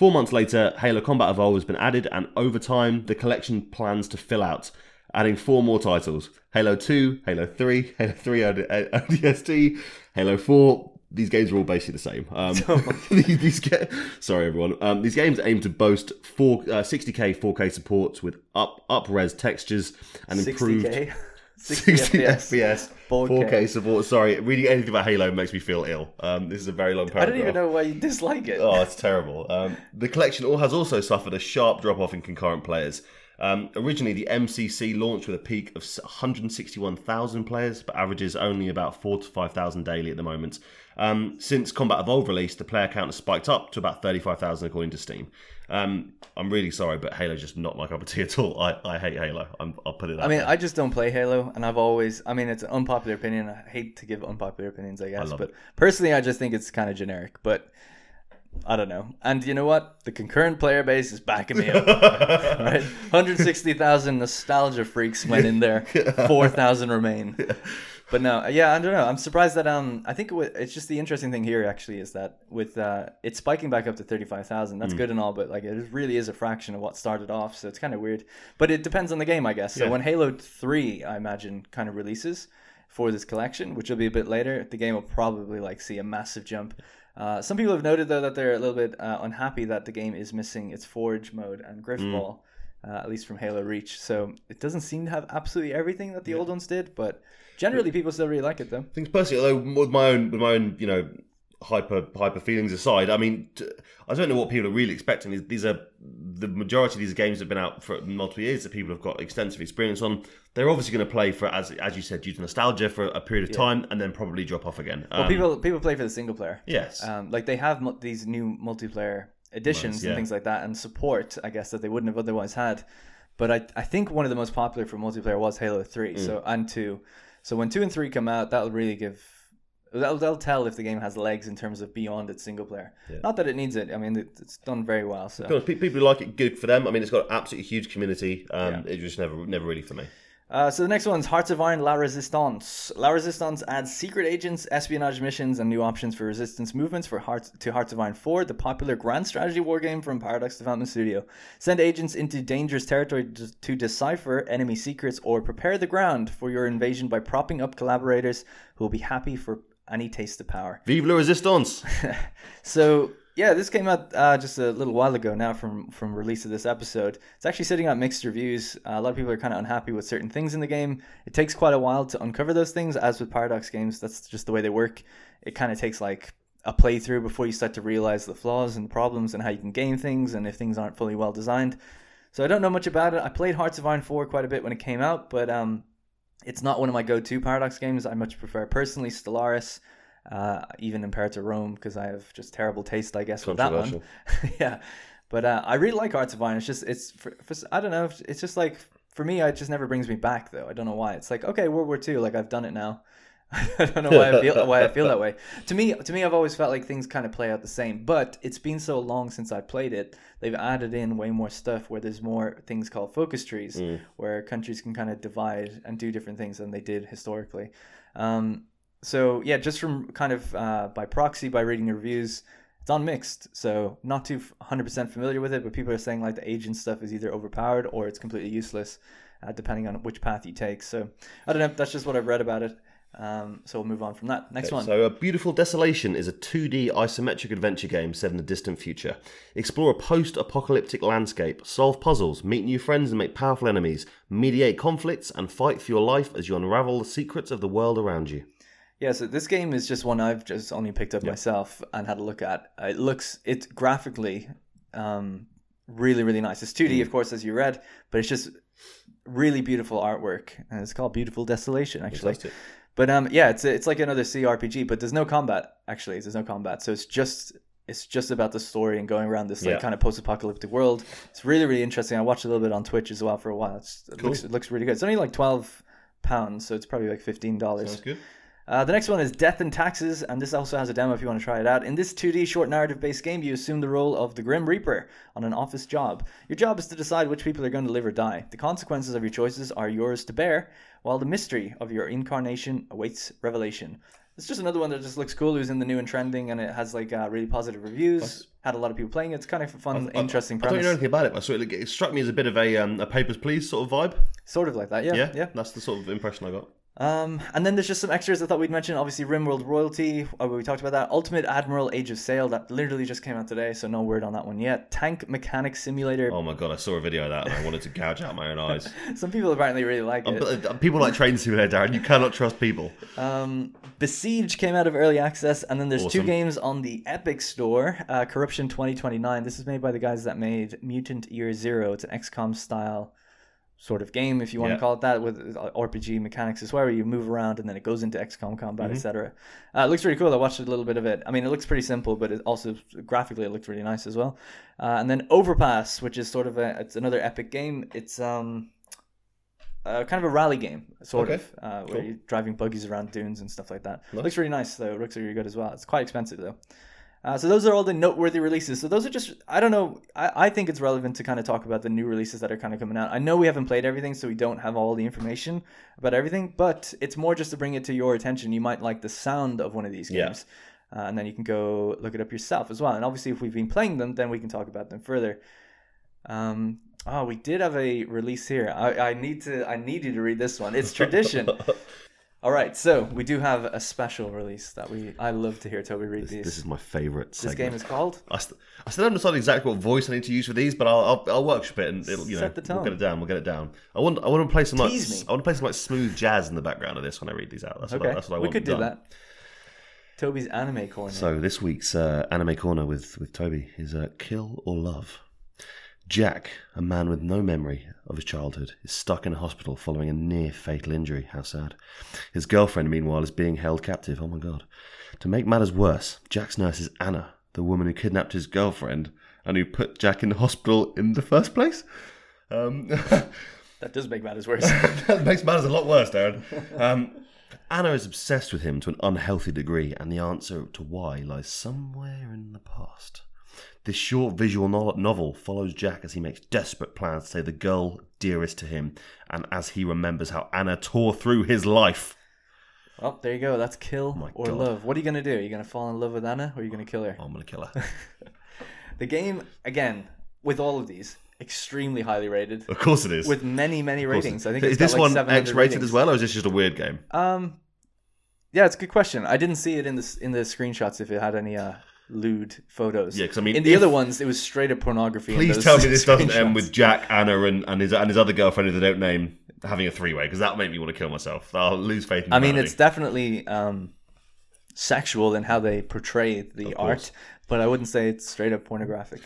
Four months later, Halo Combat Evolved has been added, and over time, the collection plans to fill out, adding four more titles Halo 2, Halo 3, Halo 3 OD- ODST, Halo 4. These games are all basically the same. Um, these, these ga- sorry, everyone. Um, these games aim to boast four, uh, 60k 4K support with up up res textures and improved 60k. 60 60 FPS. FPS, 4K. 4K support. Sorry, reading anything about Halo makes me feel ill. Um, this is a very long paragraph. I don't even know why you dislike it. Oh, it's terrible. Um, the collection all has also suffered a sharp drop off in concurrent players. Um, originally, the MCC launched with a peak of 161,000 players, but averages only about 4 to 5,000 daily at the moment. Um, since Combat Evolved released, the player count has spiked up to about 35,000 according to Steam. Um, I'm really sorry, but Halo's just not my cup of tea at all. I, I hate Halo. I'm, I'll put it I mean, there. I just don't play Halo, and I've always. I mean, it's an unpopular opinion. I hate to give unpopular opinions, I guess, love but personally, I just think it's kind of generic. But I don't know. And you know what? The concurrent player base is backing me up. right, 160,000 nostalgia freaks went in there. 4,000 remain. But no, yeah, I don't know. I'm surprised that um, I think it it's just the interesting thing here actually is that with uh, it's spiking back up to 35,000. Mm. That's good and all, but like it really is a fraction of what started off, so it's kind of weird. But it depends on the game, I guess. So Yeah. when Halo 3, I imagine, kind of releases for this collection, which will be a bit later, the game will probably like see a massive jump. Uh, some people have noted though that they're a little bit uh, unhappy that the game is missing its Forge mode and Griff Mm. Ball, uh, at least from Halo Reach. So it doesn't seem to have absolutely everything that the old ones did, but generally people still really like it though. things personally, although with my own with my own you know hyper hyper feelings aside, I mean t- I don't know what people are really expecting. These, are the majority of these games have been out for multiple years that people have got extensive experience on. They're obviously going to play for as as you said due to nostalgia for a period of time and then probably drop off again. Well, Um, people people play for the single player. yes, Um, like they have these new multiplayer editions Modes, and things like that, and support, I guess, that they wouldn't have otherwise had. But I, I think one of the most popular for multiplayer was Halo Three, Mm. so and two. So when two and three come out, that'll really give. That'll, that'll tell if the game has legs in terms of beyond its single player. Not that it needs it. I mean, it, it's done very well. So To be honest, pe- people who like it, good for them. I mean, it's got an absolutely huge community. Um, Yeah. It's just never never really for me. Uh, so the next one's Hearts of Iron La Resistance. La Resistance adds secret agents, espionage missions, and new options for resistance movements for Hearts to Hearts of Iron 4, the popular grand strategy wargame from Paradox Development Studio. Send agents into dangerous territory to, to decipher enemy secrets or prepare the ground for your invasion by propping up collaborators who will be happy for any taste of power. Vive la resistance! So yeah, this came out uh, just a little while ago now from from release of this episode. It's actually sitting on mixed reviews. Uh, a lot of people are kind of unhappy with certain things in the game. It takes quite a while to uncover those things, as with Paradox games. That's just the way they work. It kind of takes like a playthrough before you start to realize the flaws and problems and how you can game things and if things aren't fully well designed. So I don't know much about it. I played Hearts of Iron 4 quite a bit when it came out, but um, it's not one of my go-to Paradox games. I much prefer personally Stellaris, uh, even Imperator Rome, because I have just terrible taste, I guess, with that one. Yeah, but uh, I really like Hearts of Iron. It's just it's for, for I don't know. It's just like for me, it just never brings me back though. I don't know why. It's like okay, World War II, like I've done it now. I don't know why I feel why I feel that way. To me, to me, I've always felt like things kind of play out the same. But it's been so long since I played it. They've added in way more stuff where there's more things called focus trees, where countries can kind of divide and do different things than they did historically. Um, so yeah, just from kind of uh, by proxy, by reading the reviews, it's on mixed. So not too 100% familiar with it, but people are saying like the agent stuff is either overpowered or it's completely useless, uh, depending on which path you take. So I don't know. That's just what I've read about it. Um, so we'll move on from that. Next one. So, A Beautiful Desolation is a 2D isometric adventure game set in the distant future. Explore a post apocalyptic landscape, solve puzzles, meet new friends and make powerful enemies, mediate conflicts, and fight for your life as you unravel the secrets of the world around you. Yeah, so this game is just one I've just only picked up myself and had a look at. Uh, It looks, it graphically, um, really, really nice. It's 2D, of course, as you read, but it's just really beautiful artwork. And it's called Beautiful Desolation, actually. But um, yeah, it's it's like another CRPG, but there's no combat. Actually, there's no combat, so it's just it's just about the story and going around this like Yeah. kind of post-apocalyptic world. It's really really interesting. I watched a little bit on Twitch as well for a while. It's, it looks it looks really good. It's only like twelve pounds, so it's probably like fifteen dollars. Sounds good. Uh, the next one is Death and Taxes, and this also has a demo if you want to try it out. In this 2D short narrative based game, you assume the role of the Grim Reaper on an office job. Your job is to decide which people are going to live or die. The consequences of your choices are yours to bear, while the mystery of your incarnation awaits revelation. It's just another one that just looks cool, who's in the new and trending, and it has like uh, really positive reviews. Had a lot of people playing it. It's kind of a fun, interesting I don't know anything about it, but so it, it struck me as a bit of a, um, a Papers, Please sort of vibe. Sort of like that, yeah. Yeah, yeah. That's the sort of impression I got. Um, and then there's just some extras I thought we'd mention. Obviously, RimWorld Royalty. Uh, we talked about that. Ultimate Admiral Age of Sail. That literally just came out today, so no word on that one yet. Tank Mechanic Simulator. Oh my god, I saw a video of that and I wanted to gouge out my own eyes. Some people apparently really like it. Uh, people like Train Simulator, Darren. You cannot trust people. Um, Besiege came out of early access, and then there's two games on the Epic Store. Uh, Corruption 2029. This is made by the guys that made Mutant Year Zero. It's an XCOM style sort of game, if you want Yeah. to call it that, with uh, RPG mechanics as well, where you move around and then it goes into XCOM combat, Mm-hmm. etc. Uh, it looks really cool. I watched a little bit of it. I mean, it looks pretty simple, but it also graphically it looked really nice as well. Uh, and then Overpass, which is sort of a it's another Epic game. It's um. Uh, kind of a rally game, sort Okay. of, uh, where Cool. you're driving buggies around dunes and stuff like that. Nice. Looks really nice though. Looks really good as well. It's quite expensive though. Uh, so those are all the noteworthy releases. So those are just I don't know. I, I think it's relevant to kind of talk about the new releases that are kind of coming out. I know we haven't played everything, so we don't have all the information about everything. But it's more just to bring it to your attention. You might like the sound of one of these Yeah. games, uh, and then you can go look it up yourself as well. And obviously, if we've been playing them, then we can talk about them further. Um, oh, we did have a release here. I, I need to. I need you to read this one. It's tradition. All right, so we do have a special release that we. I love to hear Toby read these. This is my favourite This segment. game is called. I, st- I still haven't decided exactly what voice I need to use for these, but I'll I'll, I'll workshop it and it'll you know Set the we'll get it down. We'll get it down. I want I want to play some like Tease me. I want to play some like smooth jazz in the background of this when I read these out. That's what I, Okay, that's what I we want could do done. that. Toby's anime corner. So this week's uh, anime corner with with Toby is uh, Kill or Love. Jack, a man with no memory of his childhood, is stuck in a hospital following a near fatal injury. How sad. His girlfriend, meanwhile, is being held captive. Oh my god. To make matters worse, Jack's nurse is Anna, the woman who kidnapped his girlfriend and who put Jack in the hospital in the first place. Um, that does make matters worse. that makes matters a lot worse, Darren. Um, Anna is obsessed with him to an unhealthy degree, and the answer to why lies somewhere in the past. This short visual novel follows Jack as he makes desperate plans to save the girl dearest to him, and as he remembers how Anna tore through his life. Well, there you go. That's kill my or God. love. What are you gonna do? Are you gonna fall in love with Anna, or are you gonna kill her? Oh, I'm gonna kill her. The game, again, with all of these, extremely highly rated, of course it is. with many, many ratings. I think is it's this like one X-rated as well, or is this just a weird game? Um, yeah, it's a good question. I didn't see it in the in the screenshots if it had any uh, lewd photos. Yeah, 'cause I mean, in the if- other ones, it was straight up pornography. Please tell me this doesn't end with Jack, Anna, and, and his and his other girlfriend who they don't name having a three way because that made me want to kill myself. I'll lose faith in. I mean, humanity. it's definitely um, sexual in how they portray the Of course. art, but I wouldn't say it's straight up pornographic.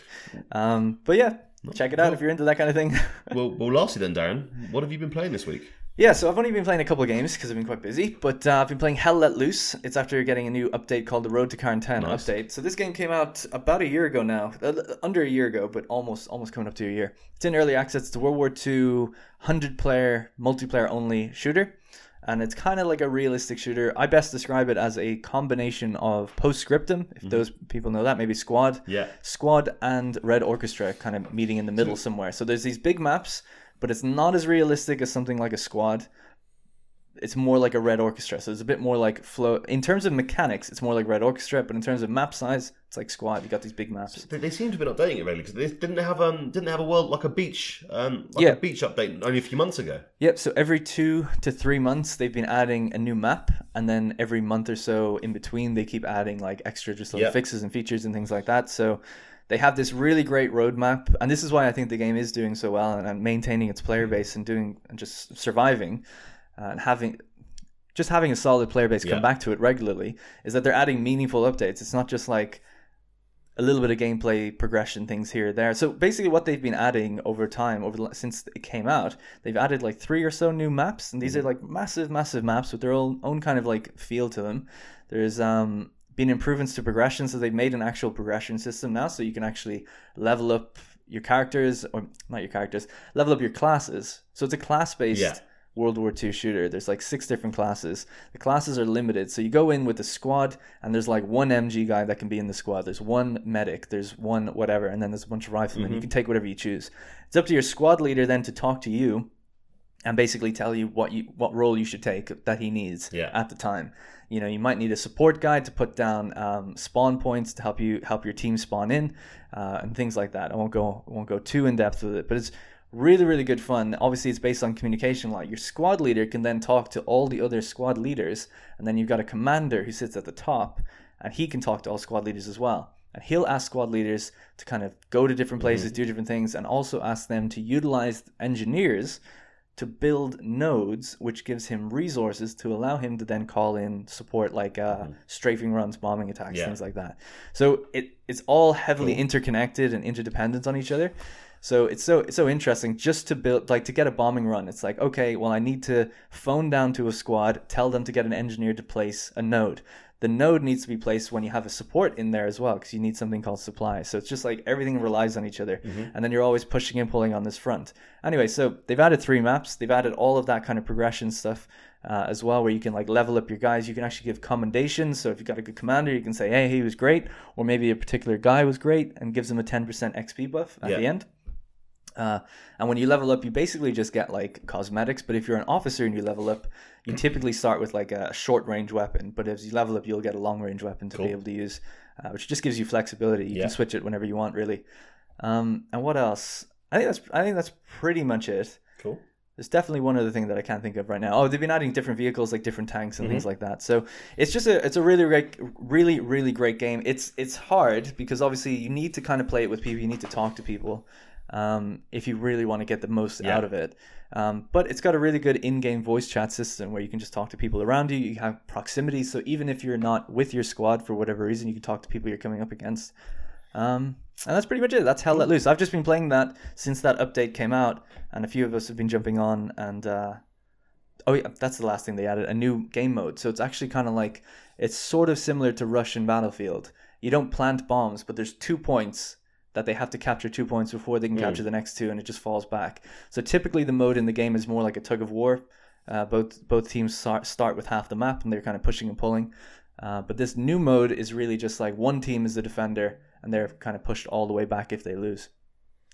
Um, but yeah, check it out if you're into that kind of thing. well, well, lastly then, Darren, what have you been playing this week? Yeah, so I've only been playing a couple of games because I've been quite busy, but uh, I've been playing Hell Let Loose. It's after getting a new update called the Road to Carentan Nice. update. So this game came out about a year ago now, uh, under a year ago, but almost almost coming up to a year. It's in early access. It's a World War II hundred player multiplayer only shooter, and it's kind of like a realistic shooter. I best describe it as a combination of Postscriptum, if those people know that, maybe Squad, Yeah. Squad and Red Orchestra kind of meeting in the middle somewhere. So there's these big maps, but it's not as realistic as something like a Squad. It's more like a Red Orchestra. So it's a bit more like flow. In terms of mechanics, it's more like Red Orchestra, but in terms of map size, it's like Squad. You got these big maps. They, they seem to have been updating it really because they didn't have um didn't they have a world like a beach um like Yeah. a beach update only a few months ago. Yep. So every two to three months, they've been adding a new map, and then every month or so in between, they keep adding like extra just little Yep. fixes and features and things like that. So they have this really great roadmap, and this is why I think the game is doing so well and, and maintaining its player base and doing and just surviving uh, and having. Just having a solid player base come back to it regularly is that they're adding meaningful updates. It's not just like a little bit of gameplay progression things here or there. So basically, what they've been adding over time, over the, since it came out, they've added like three or so new maps, and these are like massive, massive maps with their own own kind of like feel to them. There's um been improvements to progression, so they've made an actual progression system now, so you can actually level up your characters or not your characters, level up your classes. So it's a class based. Yeah. World War II shooter. There's like six different classes. The classes are limited. So you go in with a squad, and there's like one MG guy that can be in the squad. There's one medic, there's one whatever, and then there's a bunch of riflemen. You mm-hmm. can take whatever you choose. It's up to your squad leader then to talk to you and basically tell you what you what role you should take that he needs Yeah. at the time. You know, you might need a support guide to put down um, spawn points to help you help your team spawn in, uh, and things like that. I won't go I won't go too in depth with it, but it's really really good fun. Obviously, it's based on communication. Like your squad leader can then talk to all the other squad leaders, and then you've got a commander who sits at the top, and he can talk to all squad leaders as well. And he'll ask squad leaders to kind of go to different places, do different things, and also ask them to utilize engineers to build nodes, which gives him resources to allow him to then call in support like uh, strafing runs, bombing attacks, Yeah. things like that. So it it's all heavily interconnected and interdependent on each other. So it's so it's so interesting just to build like to get a bombing run. It's like okay, well I need to phone down to a squad, tell them to get an engineer to place a node. The node needs to be placed when you have a support in there as well, because you need something called supply. So it's just like everything relies on each other, and then you're always pushing and pulling on this front. Anyway, so they've added three maps. They've added all of that kind of progression stuff uh, as well, where you can like level up your guys. You can actually give commendations. So if you've got a good commander, you can say, "Hey, he was great," or maybe a particular guy was great, and gives them a ten percent XP buff at Yeah. the end. Uh, and when you level up, you basically just get like cosmetics. But if you're an officer and you level up, you typically start with like a short range weapon. But as you level up, you'll get a long range weapon to Cool. be able to use, uh, which just gives you flexibility. You Yeah. can switch it whenever you want, really. Um, and what else? I think that's I think that's pretty much it. Cool. There's definitely one other thing that I can't think of right now. Oh, they've been adding different vehicles, like different tanks and Mm-hmm. things like that. So it's just a it's a really great, really really great game. It's it's hard because obviously you need to kind of play it with people. You need to talk to people um, if you really want to get the most Yeah. out of it. Um, but it's got a really good in-game voice chat system where you can just talk to people around you. You have proximity, so even if you're not with your squad for whatever reason, you can talk to people you're coming up against. Um, and that's pretty much it. That's Hell Let Loose. I've just been playing that since that update came out, and a few of us have been jumping on. And uh, oh yeah, that's the last thing they added—a new game mode. So it's actually kind of like it's sort of similar to Rush in Battlefield. You don't plant bombs, but there's two points that they have to capture two points before they can capture the next two, and it just falls back. So typically, the mode in the game is more like a tug of war. Uh, both both teams start, start with half the map, and they're kind of pushing and pulling. Uh, but this new mode is really just like one team is the defender and they're kind of pushed all the way back if they lose.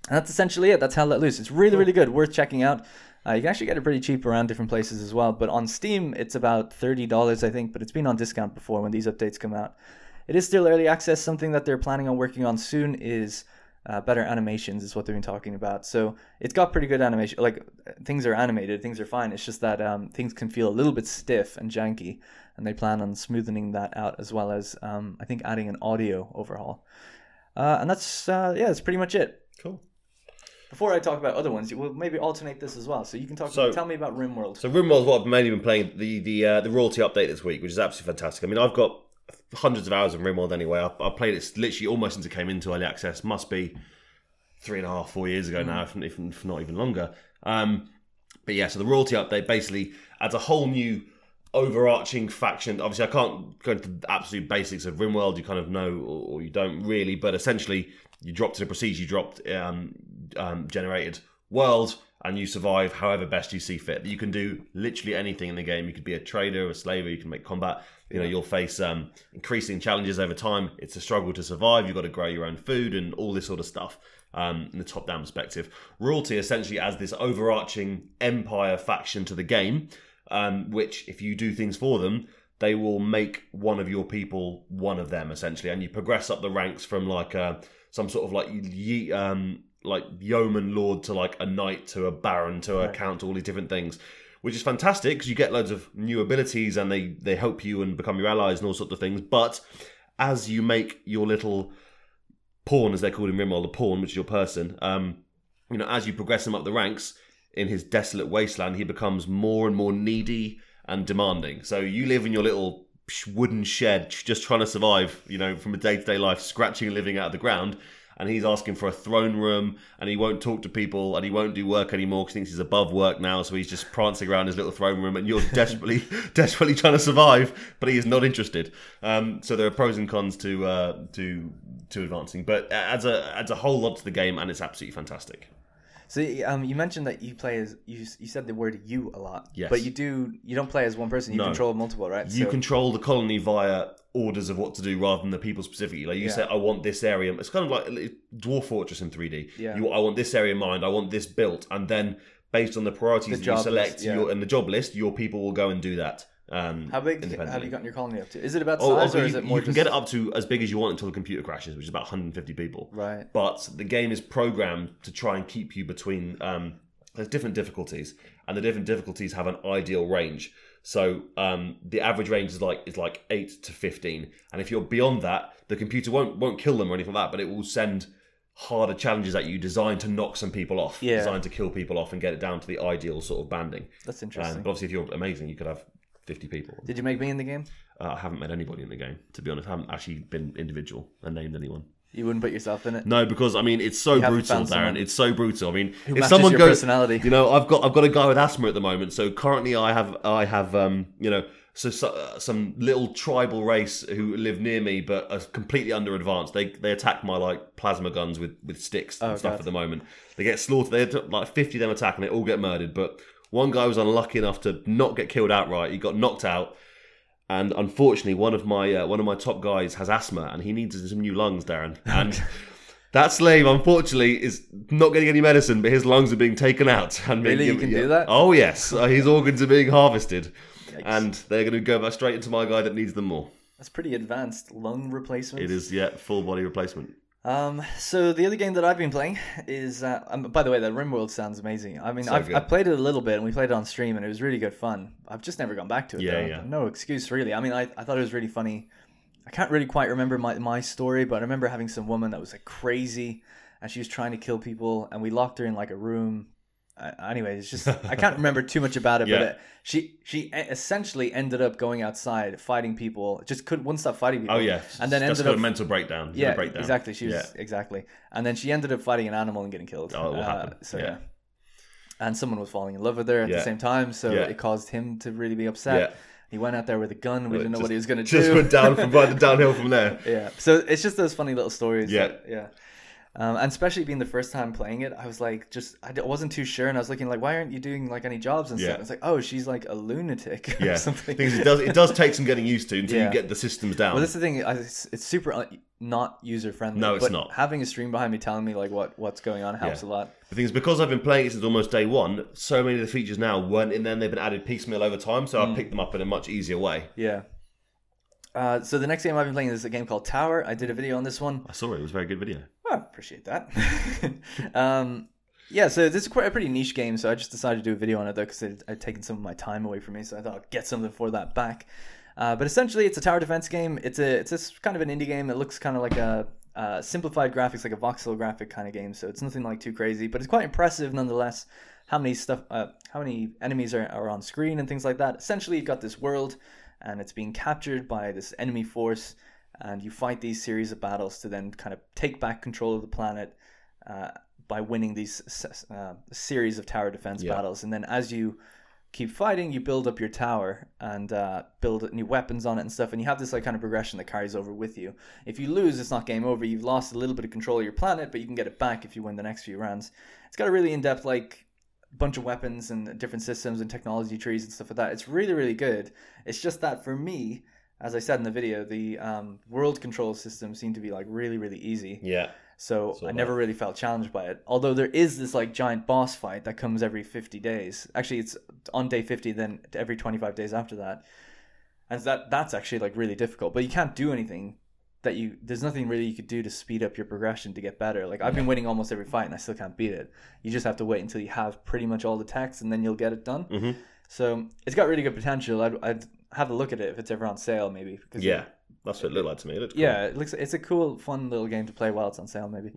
And that's essentially it. That's Hell Let Loose. It's really, really good. Worth checking out. Uh, you can actually get it pretty cheap around different places as well. But on Steam, it's about $30, I think. But it's been on discount before when these updates come out. It is still early access. Something that they're planning on working on soon is uh, better animations, is what they've been talking about. So it's got pretty good animation. Like things are animated, things are fine. It's just that um, things can feel a little bit stiff and janky. And they plan on smoothing that out as well as, um, I think, adding an audio overhaul. Uh, and that's, uh, yeah, that's pretty much it. Cool. Before I talk about other ones, we'll maybe alternate this as well. So you can talk. So- tell me about RimWorld. So RimWorld what I've mainly been playing the the uh, the royalty update this week, which is absolutely fantastic. I mean, I've got hundreds of hours of RimWorld anyway. I, I played it literally almost since it came into early access. Must be three and a half, four years ago now, if, if, if not even longer. Um, but yeah, so the royalty update basically adds a whole new overarching faction. Obviously, I can't go into the absolute basics of RimWorld. You kind of know, or, or you don't really. But essentially, you drop to the procedure you dropped um, um, generated world, and you survive however best you see fit. You can do literally anything in the game. You could be a trader, a slaver. You can make combat. You know, you'll face um, increasing challenges over time. It's a struggle to survive. You've got to grow your own food and all this sort of stuff. Um, in the top-down perspective, royalty essentially as this overarching empire faction to the game, um, which if you do things for them, they will make one of your people one of them essentially, and you progress up the ranks from like a, some sort of like ye, um, like yeoman lord to like a knight to a baron to a count to all these different things, which is fantastic because you get loads of new abilities and they they help you and become your allies and all sorts of things. But as you make your little pawn, as they're called in Rimworld, a pawn, which is your person, um, you know, as you progress him up the ranks in his desolate wasteland, he becomes more and more needy and demanding. So you live in your little wooden shed, just trying to survive, you know, from a day to day life, scratching a living out of the ground. And he's asking for a throne room, and he won't talk to people, and he won't do work anymore because he thinks he's above work now. So he's just prancing around his little throne room, and you're desperately, desperately trying to survive, but he is not interested. Um, so there are pros and cons to uh, to to advancing, but it adds a adds a whole lot to the game, and it's absolutely fantastic. So um, you mentioned that you play as you you said the word you a lot. Yes. But you do you don't play as one person. You No. control multiple, right? You So- control the colony via orders of what to do rather than the people specifically. Like you Yeah. say, I want this area. It's kind of like Dwarf Fortress in 3D. Yeah. You, I want this area mined. I want this built, and then based on the priorities The that you select list, yeah. your, and the job list, your people will go and do that. Um, How big have you gotten your colony up to? Is it about Oh, size oh, or you, is it more? you can just... get it up to as big as you want until the computer crashes, which is about 150 people. Right. But the game is programmed to try and keep you between. Um, there's different difficulties, and the different difficulties have an ideal range. So um, the average range is like is like eight to 15, and if you're beyond that, the computer won't won't kill them or anything like that, but it will send harder challenges at you designed to knock some people off, Yeah. designed to kill people off and get it down to the ideal sort of banding. That's Um, interesting. but obviously, if you're amazing, you could have 50 people. Did you make me in the game? Uh, I haven't met anybody in the game, to be honest. I haven't actually been individual and named anyone. You wouldn't put yourself in it. No, because I mean it's so brutal, Darren. someone It's so brutal. I mean, Who if someone goes, personality. you know, I've got I've got a guy with asthma at the moment. So currently, I have I have um, you know, so, so uh, some little tribal race who live near me, but are completely under advanced. They they attack my like plasma guns with with sticks and Oh, stuff God. at the moment. They get slaughtered. They like fifty of them attack, and they all get murdered. But one guy was unlucky enough to not get killed outright. He got knocked out. And unfortunately, one of my uh, one of my top guys has asthma, and he needs some new lungs, Darren. And that slave, unfortunately, is not getting any medicine, but his lungs are being taken out. And being Really? You given- can do that? Oh yes, Uh, his organs are being harvested, Yikes. and they're going to go back straight into my guy that needs them more. That's pretty advanced lung replacement. It is yeah, full body replacement. Um, so the other game that I've been playing is, uh, um, by the way, that RimWorld sounds amazing. I mean, So I've, good. I played it a little bit, and we played it on stream, and it was really good fun. I've just never gone back to it. Yeah, though. yeah. No excuse, really. I mean, I, I thought it was really funny. I can't really quite remember my, my story, but I remember having some woman that was like crazy, and she was trying to kill people, and we locked her in like a room. Uh, anyway, it's just I can't remember too much about it, Yeah. but it, she she essentially ended up going outside fighting people. Just couldn't wouldn't stop fighting people. Oh yeah, and then just ended got up a mental breakdown. Yeah, breakdown. exactly. She was Yeah. exactly, and then she ended up fighting an animal and getting killed. Oh, Uh. So Yeah. yeah. and someone was falling in love with her at the same time, so it caused him to really be upset. He went out there with a gun. We Well, didn't know just- what he was going to do. Just went down from by the downhill from there. yeah, so it's just those funny little stories. Yeah. that- yeah. Um, and especially being the first time playing it, I was like, just I wasn't too sure, and I was looking like, why aren't you doing like any jobs and Yeah. stuff? It's like, oh, she's like a lunatic or Yeah, something. It does it does take some getting used to until Yeah. you get the systems down. Well, this is the thing. I- It's, it's super. not user friendly. No, it's but not. Having a stream behind me telling me like what what's going on helps Yeah. a lot. The thing is, because I've been playing it since almost day one, so many of the features now weren't in there. and They've been added piecemeal over time, so Mm. I've picked them up in a much easier way. Yeah. Uh, so the next game I've been playing is a game called Tower. I did a video on this one. I saw it; it was a very good video. Oh, appreciate that. um, yeah, so this is quite a pretty niche game, so I just decided to do a video on it though because it had taken some of my time away from me, so I thought I'd get something for that back. Uh, but essentially, it's a tower defense game. It's a it's kind of an indie game It looks kind of like a uh, simplified graphics, like a voxel graphic kind of game. So it's nothing like too crazy, but it's quite impressive nonetheless. How many stuff, uh, how many enemies are, are on screen and things like that. Essentially, you've got this world, and it's being captured by this enemy force, and you fight these series of battles to then kind of take back control of the planet uh, by winning these uh, series of tower defense Yeah. battles. And then as you keep fighting, you build up your tower and uh, build new weapons on it and stuff. And you have this like kind of progression that carries over with you. If you lose, it's not game over. You've lost a little bit of control of your planet, but you can get it back if you win the next few rounds. It's got a really in depth like bunch of weapons and different systems and technology trees and stuff like that. It's really really good. It's just that for me. As I said in the video, the um, world control system seemed to be like really, really easy. Yeah, So I never really felt challenged by it. Although there is this like giant boss fight that comes every 50 days. Actually, it's on day 50, then every 25 days after that. And that that's actually like really difficult. But you can't do anything that you there's nothing really you could do to speed up your progression to get better. Like I've been winning almost every fight and I still can't beat it. You just have to wait until you have pretty much all the text and then you'll get it done. Mhm. So it's got really good potential. I'd, I'd have a look at it if it's ever on sale, maybe. Because yeah, that's what it looked like to me. It looked cool. yeah, it looks it's a cool, fun little game to play while it's on sale. Maybe.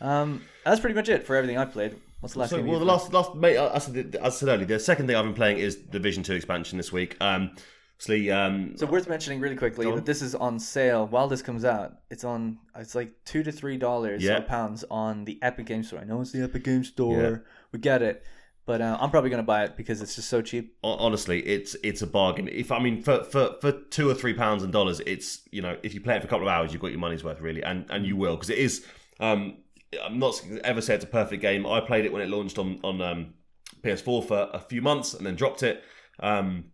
Um, that's pretty much it for everything I've played. What's the last So, well, the last, last, mate, as I said, as I said earlier, the second thing I've been playing is Division Two expansion this week. Um, obviously, um, So worth mentioning really quickly that this is on sale while this comes out. It's on. It's like two to three dollars Yeah. pounds on the Epic Game Store. I know it's the Epic Game Store. Yeah. We get it, but uh, I'm probably gonna buy it because it's just so cheap. honestly, it's it's a bargain. If I mean, for, for, for two or three pounds and dollars, it's you know, if you play it for a couple of hours, you've got your money's worth really, and and you will because it is. Um, I'm not ever say it's a perfect game. I played it when it launched on on um, PS4 for a few months and then dropped it. Um,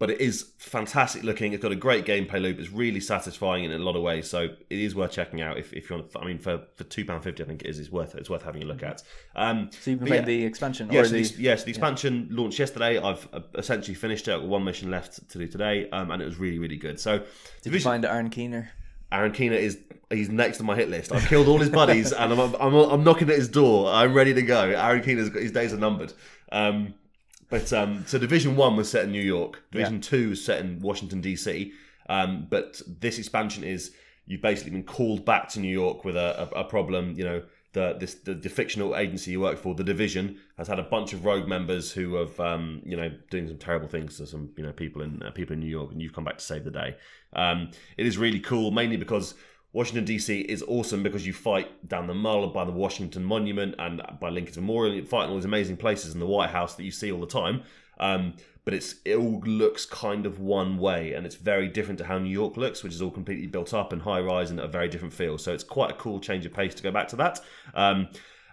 but it is fantastic looking. It's got a great gameplay loop. It's really satisfying in a lot of ways. So it is worth checking out if, if you want. I mean, for for two pound fifty, I think it is. It's worth it. It's worth having a look at. Um, So you've playing yeah. the expansion Yes, or the, the yes, the expansion launched yesterday. I've uh, essentially finished it. I've got one mission left to do today, um, and it was really, really good. So, Did you Division- find Aaron Keener? Aaron Keener is he's next on my hit list. I've killed all his buddies, and I'm, I'm I'm knocking at his door. I'm ready to go. Aaron Keener's got his days are numbered. Um, but um, so Division One was set in New York. Division Two was set in Washington DC. Um, but this expansion is you've basically been called back to New York with a, a, a problem. You know, the this the, the fictional agency you work for, the Division, has had a bunch of rogue members who have um, you know doing some terrible things to some you know people in uh, people in New York, and you've come back to save the day. Um, it is really cool, mainly because. Washington DC is awesome because you fight down the mall by the Washington Monument and by Lincoln's Memorial. You fight in all these amazing places in the White House that you see all the time. Um, but it's it all looks kind of one way, and it's very different to how New York looks, which is all completely built up and high rise and a very different feel. So it's quite a cool change of pace to go back to that. Um,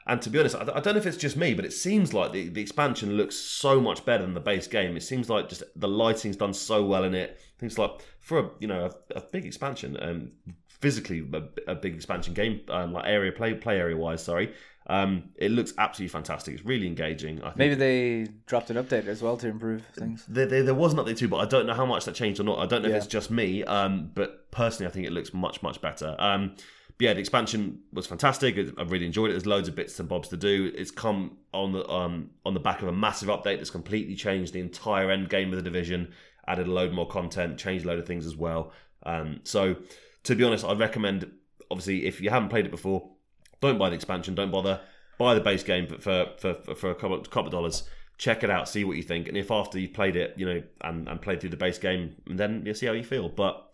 and to be honest, I don't know if it's just me, but it seems like the, the expansion looks so much better than the base game. It seems like just the lighting's done so well in it. Things like for a you know a, a big expansion, um, physically a, a big expansion game, um, like area play play area wise. Sorry, um, it looks absolutely fantastic. It's really engaging. I think Maybe they dropped an update as well to improve things. there, there, there was an update too, but I don't know how much that changed or not. I don't know Yeah. if it's just me, um, but personally, I think it looks much, much better. Um, but yeah, the expansion was fantastic. I really enjoyed it. There's loads of bits and bobs to do. It's come on the um, on the back of a massive update that's completely changed the entire end game of the division. Added a load more content, changed a load of things as well. Um, so, to be honest, I'd recommend. Obviously, if you haven't played it before, don't buy the expansion. Don't bother. Buy the base game for for, for, for a couple, couple of dollars. Check it out, see what you think, and if after you've played it, you know, and, and played through the base game, then you'll see how you feel. But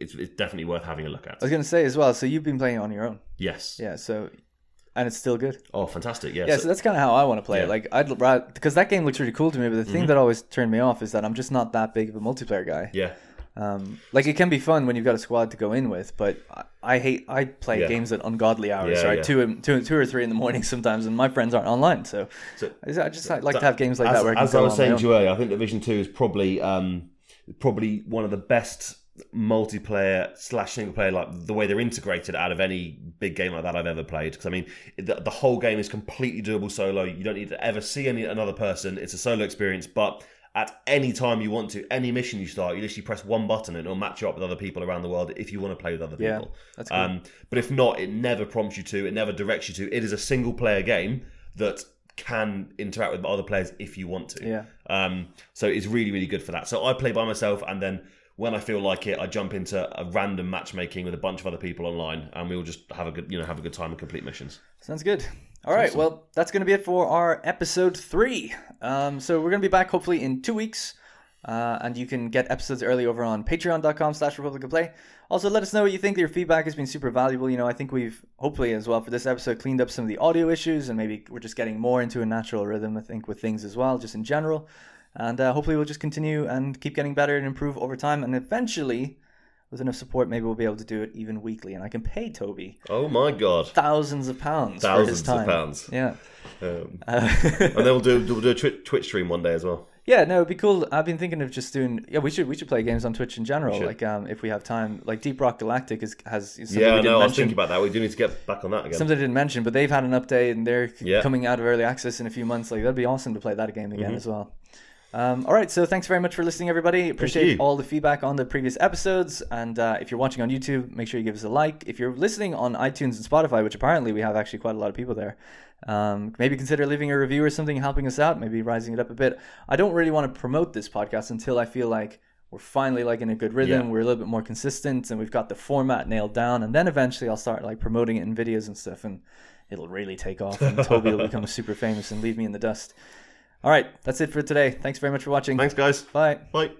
it's, it's definitely worth having a look at. I was gonna say as well. So you've been playing it on your own, Yes. yeah. So, and it's still good. Oh, fantastic. Yeah. Yeah, so- so that's kind of how I want to play Yeah. it. Like I'd rather because that game looks really cool to me. But the thing mm-hmm. that always turned me off is that I'm just not that big of a multiplayer guy. yeah. Um, like it can be fun when you've got a squad to go in with, but I, I hate I play Yeah. games at ungodly hours, Yeah, right? yeah. Two, two, two or three in the morning sometimes, and my friends aren't online. So, So- I just, I just like to have games like as, that where I as I was saying to you earlier, I think Division Two is probably um, probably one of the best multiplayer slash single player like the way they're integrated out of any big game like that I've ever played. Because I mean, the, the whole game is completely doable solo. You don't need to ever see any another person. It's a solo experience, but at any time you want to, any mission you start, you literally press one button and it'll match you up with other people around the world if you want to play with other people. Yeah, that's cool. Um, but if not, it never prompts you to. It never directs you to. It is a single player game that can interact with other players if you want to. Yeah. Um, so it's really, really good for that. So I play by myself, and then when I feel like it, I jump into a random matchmaking with a bunch of other people online, and we will just have a good, you know, have a good time and complete missions. Sounds good. All right, well, that's going to be it for our episode three. Um, so we're going to be back hopefully in two weeks, uh, and you can get episodes early over on patreon.com slash Republic of Play. Also, let us know what you think. Your feedback has been super valuable. You know, I think we've, hopefully as well for this episode, cleaned up some of the audio issues, and maybe we're just getting more into a natural rhythm, I think, with things as well, just in general. And uh, hopefully we'll just continue and keep getting better and improve over time, and eventually... With enough support, maybe we'll be able to do it even weekly, and I can pay Toby Oh my god! thousands of pounds Thousands of pounds. Yeah. Um, Uh, and then we'll do we'll do a Twitch, stream one day as well. yeah, no, it'd be cool. I've been thinking of just doing. Yeah, we should we should play games on Twitch in general. Like, um, if we have time. Like Deep Rock Galactic is has is something Yeah, we I know. I was thinking about that. We do need to get back on that again. Something I didn't mention, but they've had an update and they're Yeah. coming out of early access in a few months. Like that'd be awesome to play that game again Mm-hmm. as well. Um, all right, so thanks very much for listening, everybody. Appreciate all the feedback on the previous episodes. And uh, if you're watching on YouTube, make sure you give us a like. If you're listening on iTunes and Spotify, which apparently we have actually quite a lot of people there, um, maybe consider leaving a review or something, helping us out, maybe rising it up a bit. I don't really want to promote this podcast until I feel like we're finally like in a good rhythm. Yeah. We're a little bit more consistent, and we've got the format nailed down. And then eventually, I'll start like promoting it in videos and stuff, and it'll really take off. And Toby will become super famous and leave me in the dust. All right, that's it for today. Thanks very much for watching. Thanks, guys. Bye. Bye.